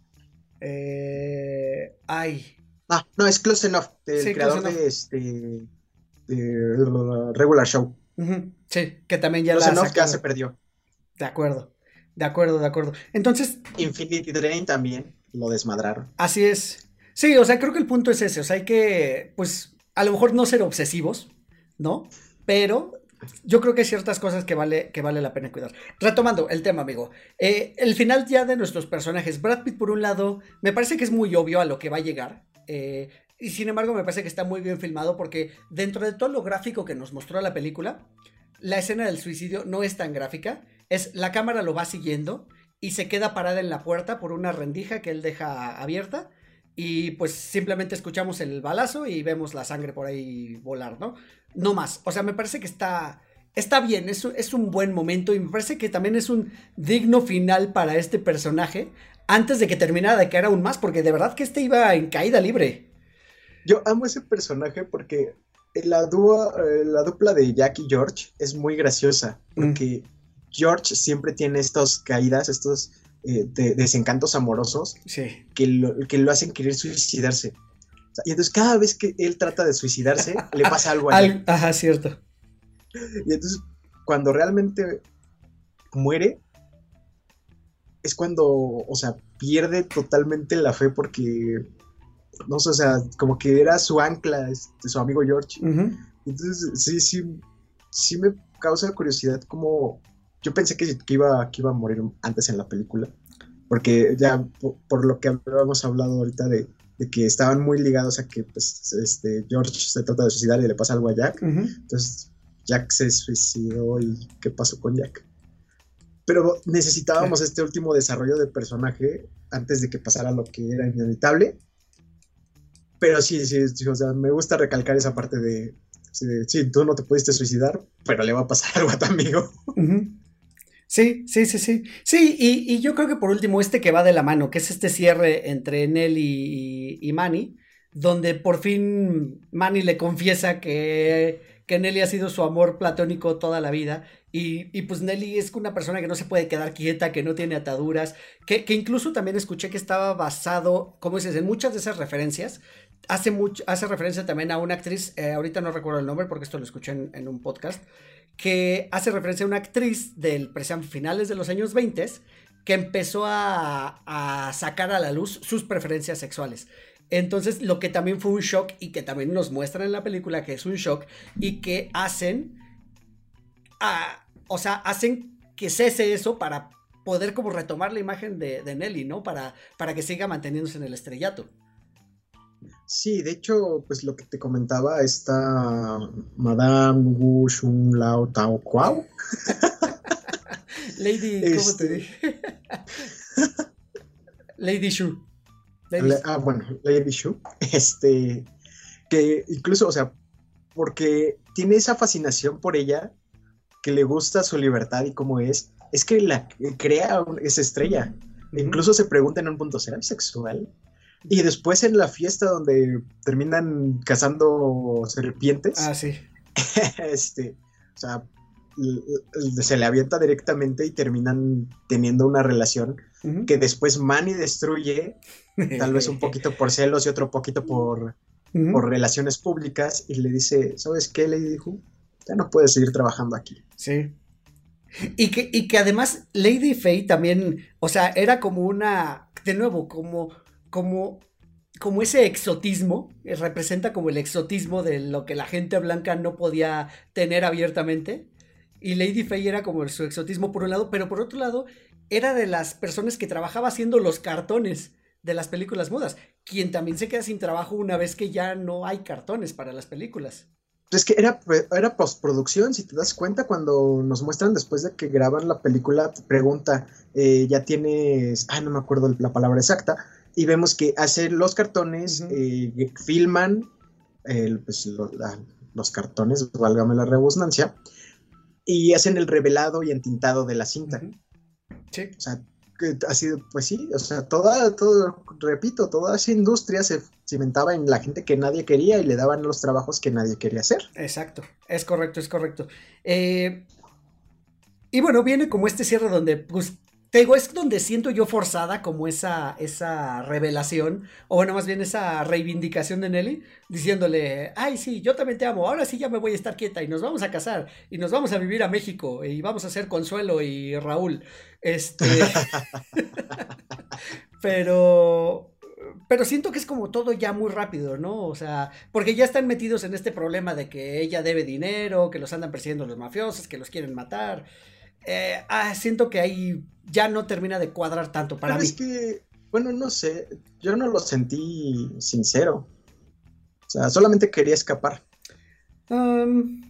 Eh, ay. Ah, no, es Close Enough, del creador de este. De Regular Show. Sí, que también ya Enough ya se perdió. De acuerdo, de acuerdo, de acuerdo. Entonces. Infinity Drain también lo desmadraron. Así es. Sí, o sea, creo que el punto es ese. O sea, hay que, pues, a lo mejor no ser obsesivos, ¿no? Pero yo creo que hay ciertas cosas que vale, que vale la pena cuidar. Retomando el tema, amigo. Eh, el final ya de nuestros personajes. Brad Pitt, por un lado, me parece que es muy obvio a lo que va a llegar. Eh, y sin embargo, me parece que está muy bien filmado porque dentro de todo lo gráfico que nos mostró la película, la escena del suicidio no es tan gráfica. Es la cámara lo va siguiendo y se queda parada en la puerta por una rendija que él deja abierta. Y pues simplemente escuchamos el balazo y vemos la sangre por ahí volar, ¿no? No más. O sea, me parece que está, está bien, es, es un buen momento y me parece que también es un digno final para este personaje antes de que terminara de caer aún más, porque de verdad que este iba en caída libre. Yo amo ese personaje porque la, dúa, eh, la dupla de Jack y George es muy graciosa, mm. porque George siempre tiene estas caídas, estos eh, desencantos amorosos que, lo, que lo hacen querer suicidarse. Y entonces cada vez que él trata de suicidarse, le pasa algo a él. Ajá, cierto. Y entonces, cuando realmente muere, es cuando, o sea, pierde totalmente la fe porque, no sé, o sea, como que era su ancla, este, su amigo George. Entonces, sí, sí, sí me causa curiosidad como, yo pensé que, iba, que iba a morir antes en la película, porque ya por, lo que habíamos hablado ahorita de, que estaban muy ligados a que pues, este, George se trata de suicidar y le pasa algo a Jack, entonces Jack se suicidó y ¿qué pasó con Jack? Pero necesitábamos este último desarrollo de personaje antes de que pasara lo que era inevitable. Pero sí, sí, o sea, me gusta recalcar esa parte de, sí, tú no te pudiste suicidar, pero le va a pasar algo a tu amigo. Sí, sí, sí, sí. Sí, y, yo creo que por último, este que va de la mano, que es este cierre entre Nelly y, y Manny, donde por fin Manny le confiesa que, que Nelly ha sido su amor platónico toda la vida y, pues Nelly es una persona que no se puede quedar quieta, que no tiene ataduras, que, incluso también escuché que estaba basado, como dices, en muchas de esas referencias. Hace, mucho, hace referencia también a una actriz, eh, ahorita no recuerdo el nombre porque esto lo escuché en, un podcast, que hace referencia a una actriz del finales de los años 20 que empezó a, sacar a la luz sus preferencias sexuales. Entonces, lo que también fue un shock y que también nos muestran en la película que es un shock y que hacen a, o sea, hacen que cese eso para poder como retomar la imagen de, Nelly, ¿no? Para, para que siga manteniéndose en el estrellato. Sí, de hecho, pues lo que te comentaba, esta Madame Wu Shun Lao Tao Kuao. Lady, ¿cómo te este dije? Lady Shu. ah, bueno, Lady Shu. Este, que incluso, o sea, porque tiene esa fascinación por ella, que le gusta su libertad y cómo es, es que la crea esa estrella. Incluso se pregunta en un punto, ¿será bisexual? Y después en la fiesta donde terminan cazando serpientes. Ah, sí. este, o sea, se le avienta directamente y terminan teniendo una relación que después Manny destruye, tal vez un poquito por celos y otro poquito por, por relaciones públicas, y le dice, ¿sabes qué? Le dijo, ya no puedes seguir trabajando aquí. Sí. Y que, y que además Lady Faye también, o sea, era como una, de nuevo, como, como, como ese exotismo, eh, representa como el exotismo de lo que la gente blanca no podía tener abiertamente. Y Lady Faye era como su exotismo por un lado, pero por otro lado, era de las personas que trabajaba haciendo los cartones de las películas mudas, quien también se queda sin trabajo una vez que ya no hay cartones para las películas. Es que era, era postproducción, si te das cuenta, cuando nos muestran después de que graban la película, pregunta, eh, ya tienes, ah, no me acuerdo la palabra exacta, y vemos que hacen los cartones, eh, filman pues, los cartones, válgame la redundancia, y hacen el revelado y entintado de la cinta. Sí. O sea, ha sido, pues sí, o sea, toda, todo, repito, toda esa industria se cimentaba en la gente que nadie quería y le daban los trabajos que nadie quería hacer. Exacto, es correcto, es correcto. Eh, y bueno, viene como este cierre donde pues te digo, es donde siento yo forzada como esa, esa revelación, o bueno, más bien esa reivindicación de Nelly, diciéndole, ay, sí, yo también te amo, ahora sí ya me voy a estar quieta y nos vamos a casar y nos vamos a vivir a México y vamos a ser Consuelo y Raúl. Este. pero. Pero siento que es como todo ya muy rápido, ¿no? O sea, porque ya están metidos en este problema de que ella debe dinero, que los andan persiguiendo los mafiosos, que los quieren matar. Eh, ah, siento que ahí ya no termina de cuadrar tanto para Pero mí. Es que, bueno, no sé, yo no lo sentí sincero. O sea, solamente quería escapar. Um,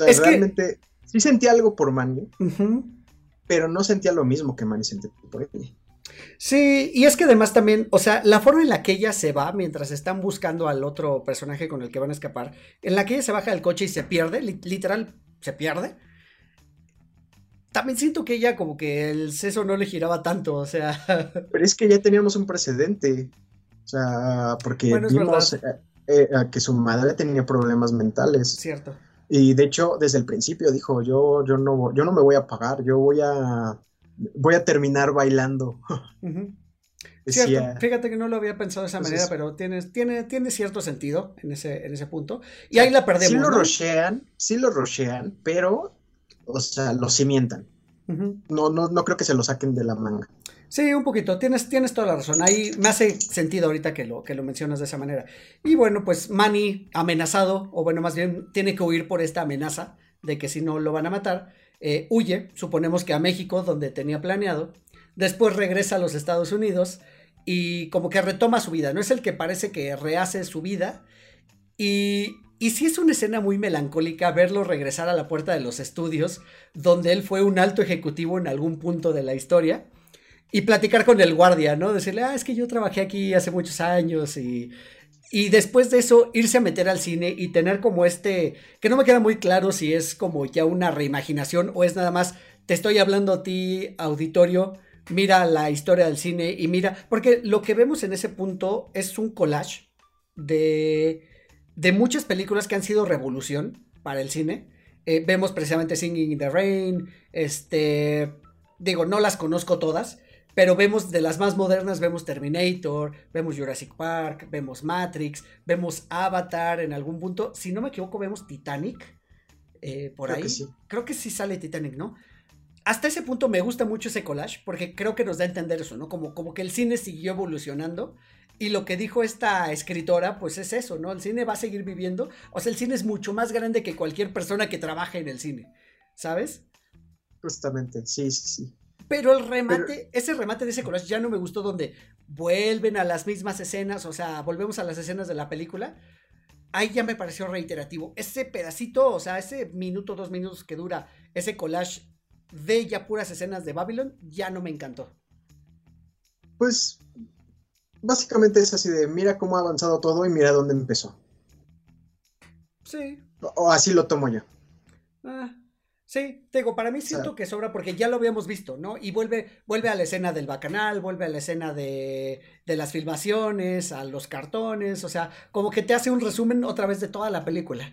o sea, realmente sí sentí algo por Manny, pero no sentía lo mismo que Manny sentía por ella. Sí, y es que además también, o sea, la forma en la que ella se va mientras están buscando al otro personaje con el que van a escapar, en la que ella se baja del coche y se pierde, literal, se pierde también siento que ella como que el seso no le giraba tanto, o sea. Pero es que ya teníamos un precedente. O sea, porque vimos eh, eh, que su madre tenía problemas mentales. Cierto. Y de hecho, desde el principio dijo, yo, yo, no, yo no me voy a pagar, yo voy a, voy a terminar bailando. Cierto, fíjate que no lo había pensado de esa manera, pero tiene, tiene, tiene cierto sentido en ese, en ese punto. Y ahí la perdemos. Sí lo rochean, sí lo rochean, pero o sea, lo cimientan. no, no, no creo que se lo saquen de la manga. Sí, un poquito, tienes, tienes toda la razón. Ahí me hace sentido ahorita que lo, que lo mencionas de esa manera. Y bueno, pues Manny amenazado, o bueno, más bien tiene que huir por esta amenaza de que si no lo van a matar, eh, huye, suponemos que a México, donde tenía planeado, después regresa a los Estados Unidos y como que retoma su vida, no es el que parece que rehace su vida y y sí es una escena muy melancólica verlo regresar a la puerta de los estudios, donde él fue un alto ejecutivo en algún punto de la historia, y platicar con el guardia, ¿no? Decirle, ah, es que yo trabajé aquí hace muchos años y... Y después de eso, irse a meter al cine y tener como este, que no me queda muy claro si es como ya una reimaginación o es nada más, te estoy hablando a ti, auditorio, mira la historia del cine y mira, porque lo que vemos en ese punto es un collage de de muchas películas que han sido revolución para el cine. Eh, vemos precisamente Singing in the Rain, este, digo, no las conozco todas, pero vemos de las más modernas, vemos Terminator, vemos Jurassic Park, vemos Matrix, vemos Avatar en algún punto, si no me equivoco, vemos Titanic, eh, por ahí. Creo que sí sale Titanic, ¿no? Hasta ese punto me gusta mucho ese collage, porque creo que nos da a entender eso, ¿no? Como, como que el cine siguió evolucionando y lo que dijo esta escritora, pues es eso, ¿no? El cine va a seguir viviendo. O sea, el cine es mucho más grande que cualquier persona que trabaje en el cine, ¿sabes? Justamente, sí, sí, sí. Pero el remate, ese remate de ese collage ya no me gustó donde vuelven a las mismas escenas, o sea, volvemos a las escenas de la película. Ahí ya me pareció reiterativo. Ese pedacito, o sea, ese minuto, dos minutos que dura ese collage de ya puras escenas de Babylon, ya no me encantó. Pues básicamente es así de mira cómo ha avanzado todo y mira dónde empezó. Sí. O, así lo tomo yo. Ah, sí, te digo, para mí siento que sobra porque ya lo habíamos visto, ¿no? Y vuelve, vuelve a la escena del bacanal, vuelve a la escena de, de las filmaciones, a los cartones, o sea, como que te hace un resumen otra vez de toda la película.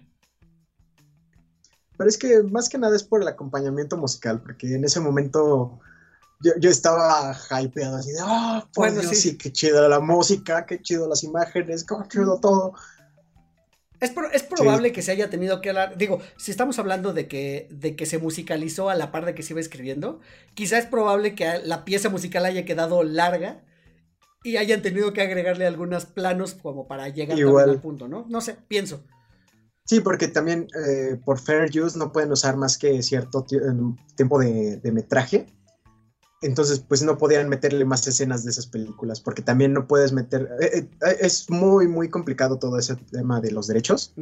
Pero es que más que nada es por el acompañamiento musical, porque en ese momento yo, estaba hypeado así de, oh, por Dios, sí. qué chido la música, qué chido las imágenes, qué chido todo. Es, es probable que se haya tenido que hablar, digo, si estamos hablando de que, de que se musicalizó a la par de que se iba escribiendo, quizá es probable que la pieza musical haya quedado larga y hayan tenido que agregarle algunos planos como para llegar al punto, ¿no? No sé, pienso. Sí, porque también eh, por Fair Use no pueden usar más que cierto tiempo de, metraje. Entonces, pues no podían meterle más escenas de esas películas, porque también no puedes meter... Eh, eh, es muy, muy complicado todo ese tema de los derechos.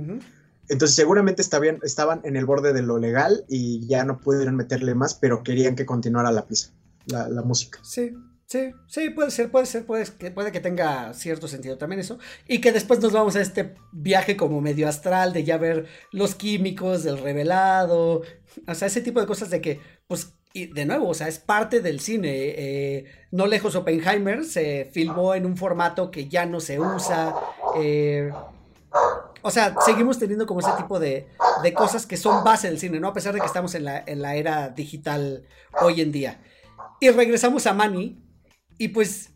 Entonces, seguramente estaban en el borde de lo legal y ya no pudieron meterle más, pero querían que continuara la pieza, la, la música. Sí, Sí, sí, puede ser, puede ser, puede que, puede que tenga cierto sentido también eso. Y que después nos vamos a este viaje como medio astral de ya ver los químicos del revelado. O sea, ese tipo de cosas de que, pues, y de nuevo, o sea, es parte del cine. Eh, no lejos Oppenheimer se filmó en un formato que ya no se usa. Eh, o sea, seguimos teniendo como ese tipo de, de, cosas que son base del cine, ¿no? A pesar de que estamos en la, en la era digital hoy en día. Y regresamos a Manny, y pues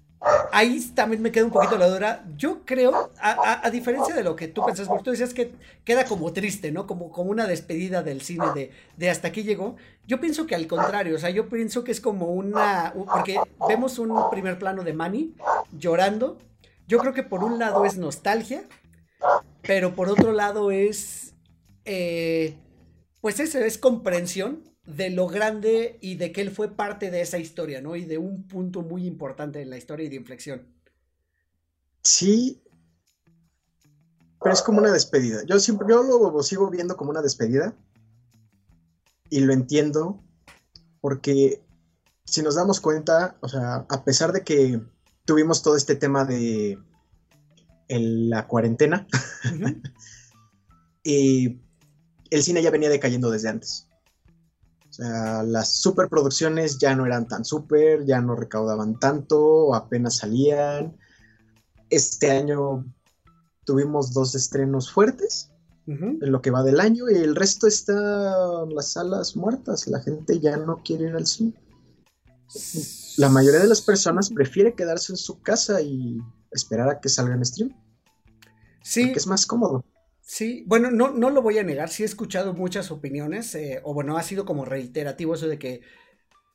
ahí también me queda un poquito la duda. Yo creo, a, diferencia de lo que tú pensás, porque tú decías que queda como triste, ¿no? Como, como una despedida del cine de, de hasta aquí llegó. Yo pienso que al contrario, o sea, yo pienso que es como una. Porque vemos un primer plano de Manny llorando. Yo creo que por un lado es nostalgia, pero por otro lado es. Eh, pues eso, es comprensión de lo grande y de que él fue parte de esa historia, ¿no? Y de un punto muy importante en la historia y de inflexión. Sí, pero es como una despedida. Yo siempre, yo lo, sigo viendo como una despedida y lo entiendo porque si nos damos cuenta, o sea, a pesar de que tuvimos todo este tema de la cuarentena, y el cine ya venía decayendo desde antes. Sea, las superproducciones ya no eran tan super, ya no recaudaban tanto, apenas salían. Este año tuvimos dos estrenos fuertes en lo que va del año y el resto está las salas muertas. La gente ya no quiere ir al cine. La mayoría de las personas prefiere quedarse en su casa y esperar a que salga en stream. Sí. Porque es más cómodo. Sí, bueno, no, no lo voy a negar, sí he escuchado muchas opiniones, eh, o bueno, ha sido como reiterativo eso de que,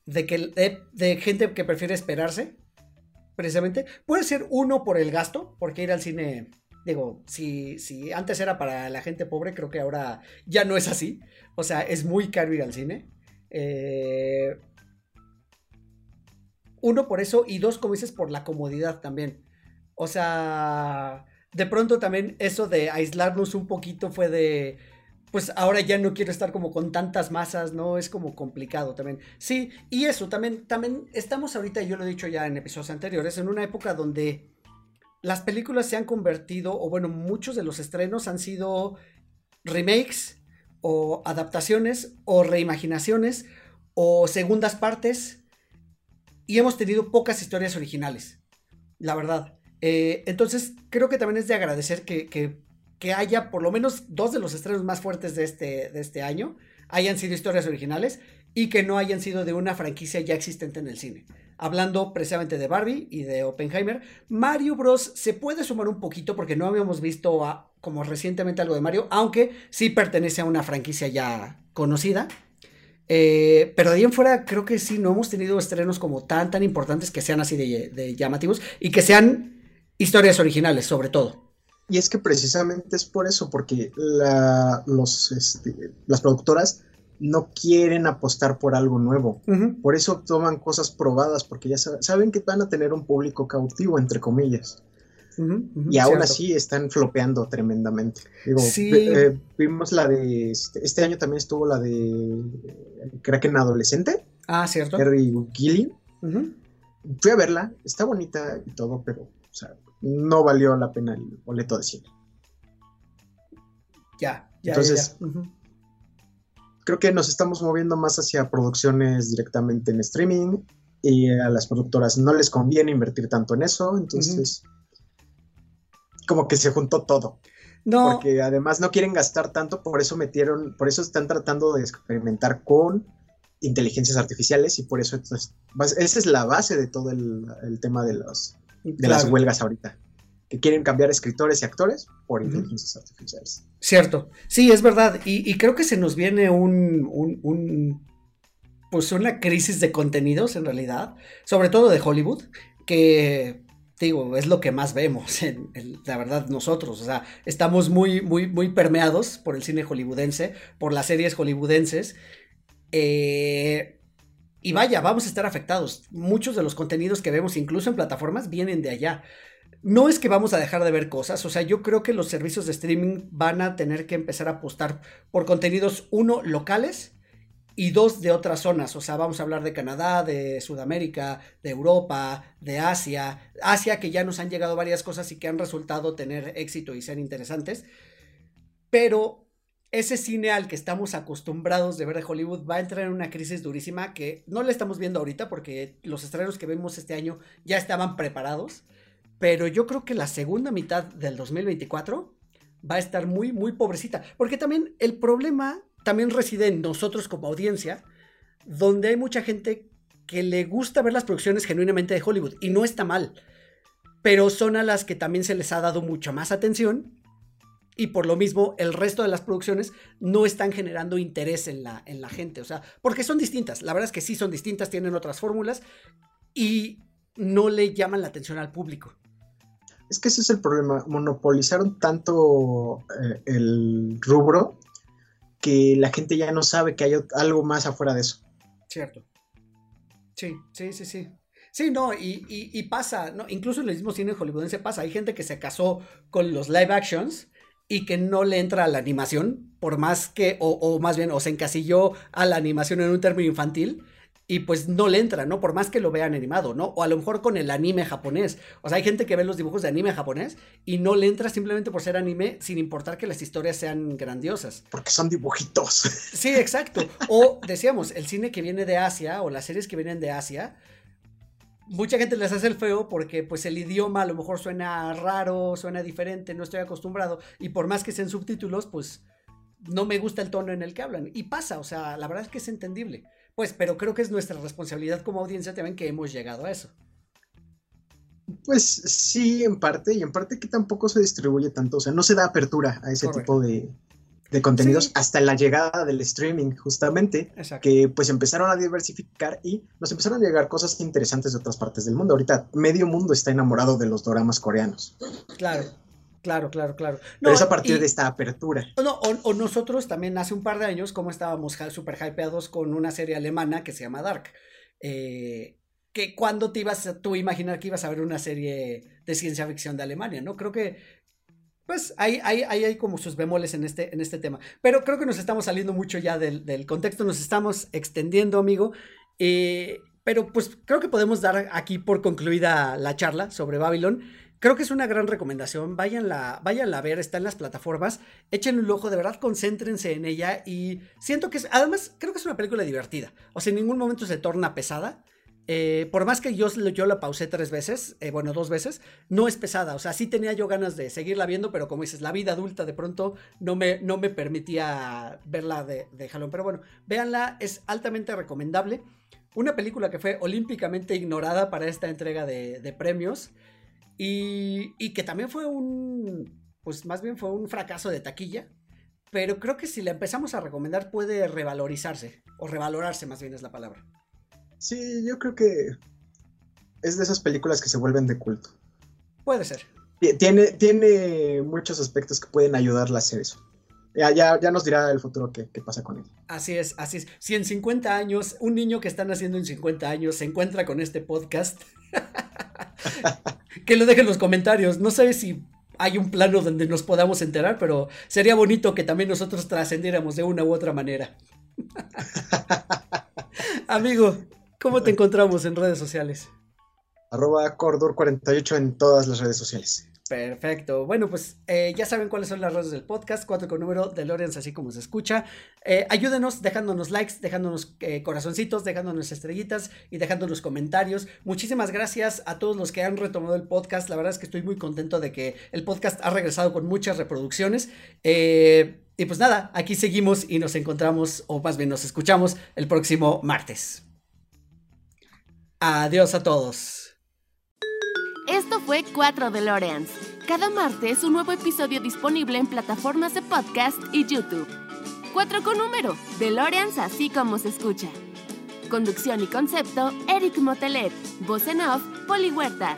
de que, de, gente que prefiere esperarse, precisamente. Puede ser uno por el gasto, porque ir al cine, digo, si, si antes era para la gente pobre, creo que ahora ya no es así. O sea, es muy caro ir al cine. Eh, uno por eso, y dos, como dices, por la comodidad también. O sea de pronto también eso de aislarnos un poquito fue de, pues ahora ya no quiero estar como con tantas masas, ¿no? Es como complicado también. Sí, y eso, también, también estamos ahorita, yo lo he dicho ya en episodios anteriores, en una época donde las películas se han convertido, o bueno, muchos de los estrenos han sido remakes o adaptaciones o reimaginaciones o segundas partes y hemos tenido pocas historias originales, la verdad. Eh, entonces, creo que también es de agradecer que, haya por lo menos dos de los estrenos más fuertes de este, de este año hayan sido historias originales y que no hayan sido de una franquicia ya existente en el cine. Hablando precisamente de Barbie y de Oppenheimer, Mario Bros. se puede sumar un poquito porque no habíamos visto como recientemente algo de Mario, aunque sí pertenece a una franquicia ya conocida. Eh, pero de ahí en fuera creo que sí, no hemos tenido estrenos como tan, tan importantes que sean así de llamativos y que sean historias originales, sobre todo. Y es que precisamente es por eso, porque los, este, las productoras no quieren apostar por algo nuevo. Por eso toman cosas probadas, porque ya saben que van a tener un público cautivo, entre comillas. y aún así están flopeando tremendamente. Eh, vimos la de. Este, este, año también estuvo la de. Kraken Adolescente. Ah, cierto. Harry Gillian. Fui a verla, está bonita y todo, pero. O sea, no valió la pena el boleto de cine. Ya, Ya, Entonces, ya, ya. Ujú. creo que nos estamos moviendo más hacia producciones directamente en streaming y a las productoras no les conviene invertir tanto en eso, entonces como que se juntó todo, No, porque además no quieren gastar tanto, por eso metieron, por eso están tratando de experimentar con inteligencias artificiales y por eso entonces, bas- esa es la base de todo el, el tema de los de las huelgas ahorita, que quieren cambiar escritores y actores por inteligencias artificiales. Cierto, sí, es verdad. Y, y creo que se nos viene un, un- un- pues una crisis de contenidos en realidad, sobre todo de Hollywood, que digo, es lo que más vemos, en, en- la verdad, nosotros. O sea, estamos muy, muy, muy permeados por el cine hollywoodense, por las series hollywoodenses. Eh, y vaya, vamos a estar afectados. Muchos de los contenidos que vemos, incluso en plataformas, vienen de allá. No es que vamos a dejar de ver cosas, o sea, yo creo que los servicios de streaming van a tener que empezar a apostar por contenidos, uno, locales y dos, de otras zonas. O sea, vamos a hablar de Canadá, de Sudamérica, de Europa, de Asia. Asia que ya nos han llegado varias cosas y que han resultado tener éxito y ser interesantes. Pero ese cine al que estamos acostumbrados de ver de Hollywood va a entrar en una crisis durísima que no la estamos viendo ahorita porque los estrenos que vemos este año ya estaban preparados. Pero yo creo que la segunda mitad del 2024 va a estar muy, muy pobrecita. Porque también el problema también reside en nosotros como audiencia, donde hay mucha gente que le gusta ver las producciones genuinamente de Hollywood. Y no está mal. Pero son a las que también se les ha dado mucha más atención. Y por lo mismo, el resto de las producciones no están generando interés en la, en la gente. O sea, porque son distintas. La verdad es que sí son distintas, tienen otras fórmulas. Y no le llaman la atención al público. Es que ese es el problema. Monopolizaron tanto eh, el rubro que la gente ya no sabe que hay algo más afuera de eso. Cierto. Sí, sí, sí, sí. Sí, no, y, y- y pasa, ¿no? Incluso en el mismo cine hollywoodense pasa. Hay gente que se casó con los live actions y que no le entra a la animación, por más que, o, o más bien, o se encasilló a la animación en un término infantil y pues no le entra, ¿no? Por más que lo vean animado, ¿no? O a lo mejor con el anime japonés. O sea, hay gente que ve los dibujos de anime japonés y no le entra simplemente por ser anime, sin importar que las historias sean grandiosas. Porque son dibujitos. Sí, exacto. O decíamos, el cine que viene de Asia o las series que vienen de Asia, mucha gente les hace el feo porque pues el idioma a lo mejor suena raro, suena diferente, no estoy acostumbrado y por más que sean subtítulos, pues no me gusta el tono en el que hablan. Y pasa, o sea, la verdad es que es entendible. Pues, pero creo que es nuestra responsabilidad como audiencia también que hemos llegado a eso. Pues sí, en parte, y en parte que tampoco se distribuye tanto, o sea, no se da apertura a ese Correcto. tipo de, de contenidos Sí. hasta la llegada del streaming, justamente, Exacto. que pues empezaron a diversificar y nos empezaron a llegar cosas interesantes de otras partes del mundo. Ahorita medio mundo está enamorado de los doramas coreanos, Claro, claro, claro, claro. pero es a partir y- de esta apertura. No, o, o nosotros también hace un par de años, como estábamos super hypeados con una serie alemana que se llama Dark. Eh, que cuando te ibas a, tú imaginar que ibas a ver una serie de ciencia ficción de Alemania, ¿no? Creo que, pues, hay, hay, como sus bemoles en este, en este tema. Pero creo que nos estamos saliendo mucho ya del, contexto, nos estamos extendiendo, amigo. Eh, pero pues creo que podemos dar aquí por concluida la charla sobre Babylon. Creo que es una gran recomendación. Váyanla, váyanla a ver, está en las plataformas. Échenle un ojo, de verdad, concéntrense en ella. Y siento que es, además, creo que es una película divertida. O sea, en ningún momento se torna pesada. Eh, por más que yo, la pausé tres veces, eh, bueno, dos veces, no es pesada. O sea, sí tenía yo ganas de seguirla viendo, pero como dices, la vida adulta de pronto no me, no me permitía verla de, jalón. Pero bueno, véanla, es altamente recomendable. Una película que fue olímpicamente ignorada para esta entrega de, de premios y, y que también fue un, pues más bien fue un fracaso de taquilla. Pero creo que si la empezamos a recomendar puede revalorizarse, o revalorarse más bien es la palabra. Sí, yo creo que es de esas películas que se vuelven de culto. Puede ser. Ti- Tiene, tiene muchos aspectos que pueden ayudarla a hacer eso. Ya, ya, ya nos dirá el futuro qué, qué pasa con él. Así es, así es. Si en 50 años, un niño que están haciendo en 50 años se encuentra con este podcast, que lo deje en los comentarios. No sé si hay un plano donde nos podamos enterar, pero sería bonito que también nosotros trascendiéramos de una u otra manera. Amigo, ¿cómo te encontramos en redes sociales? arroba Cordor48 en todas las redes sociales. Perfecto. Bueno, pues eh, ya saben cuáles son las redes del podcast, 4 con número de Lorenz, así como se escucha. Eh, ayúdenos dejándonos likes, dejándonos eh, corazoncitos, dejándonos estrellitas y dejándonos comentarios. Muchísimas gracias a todos los que han retomado el podcast. La verdad es que estoy muy contento de que el podcast ha regresado con muchas reproducciones. y pues nada, aquí seguimos y nos encontramos, o más bien nos escuchamos el próximo martes. Adiós a todos. Esto fue 4 DeLoreans. Cada martes un nuevo episodio disponible en plataformas de podcast y YouTube. 4 con número, DeLoreans así como se escucha. Conducción y concepto, Eric Motelet. Voz en off, Poli Huerta.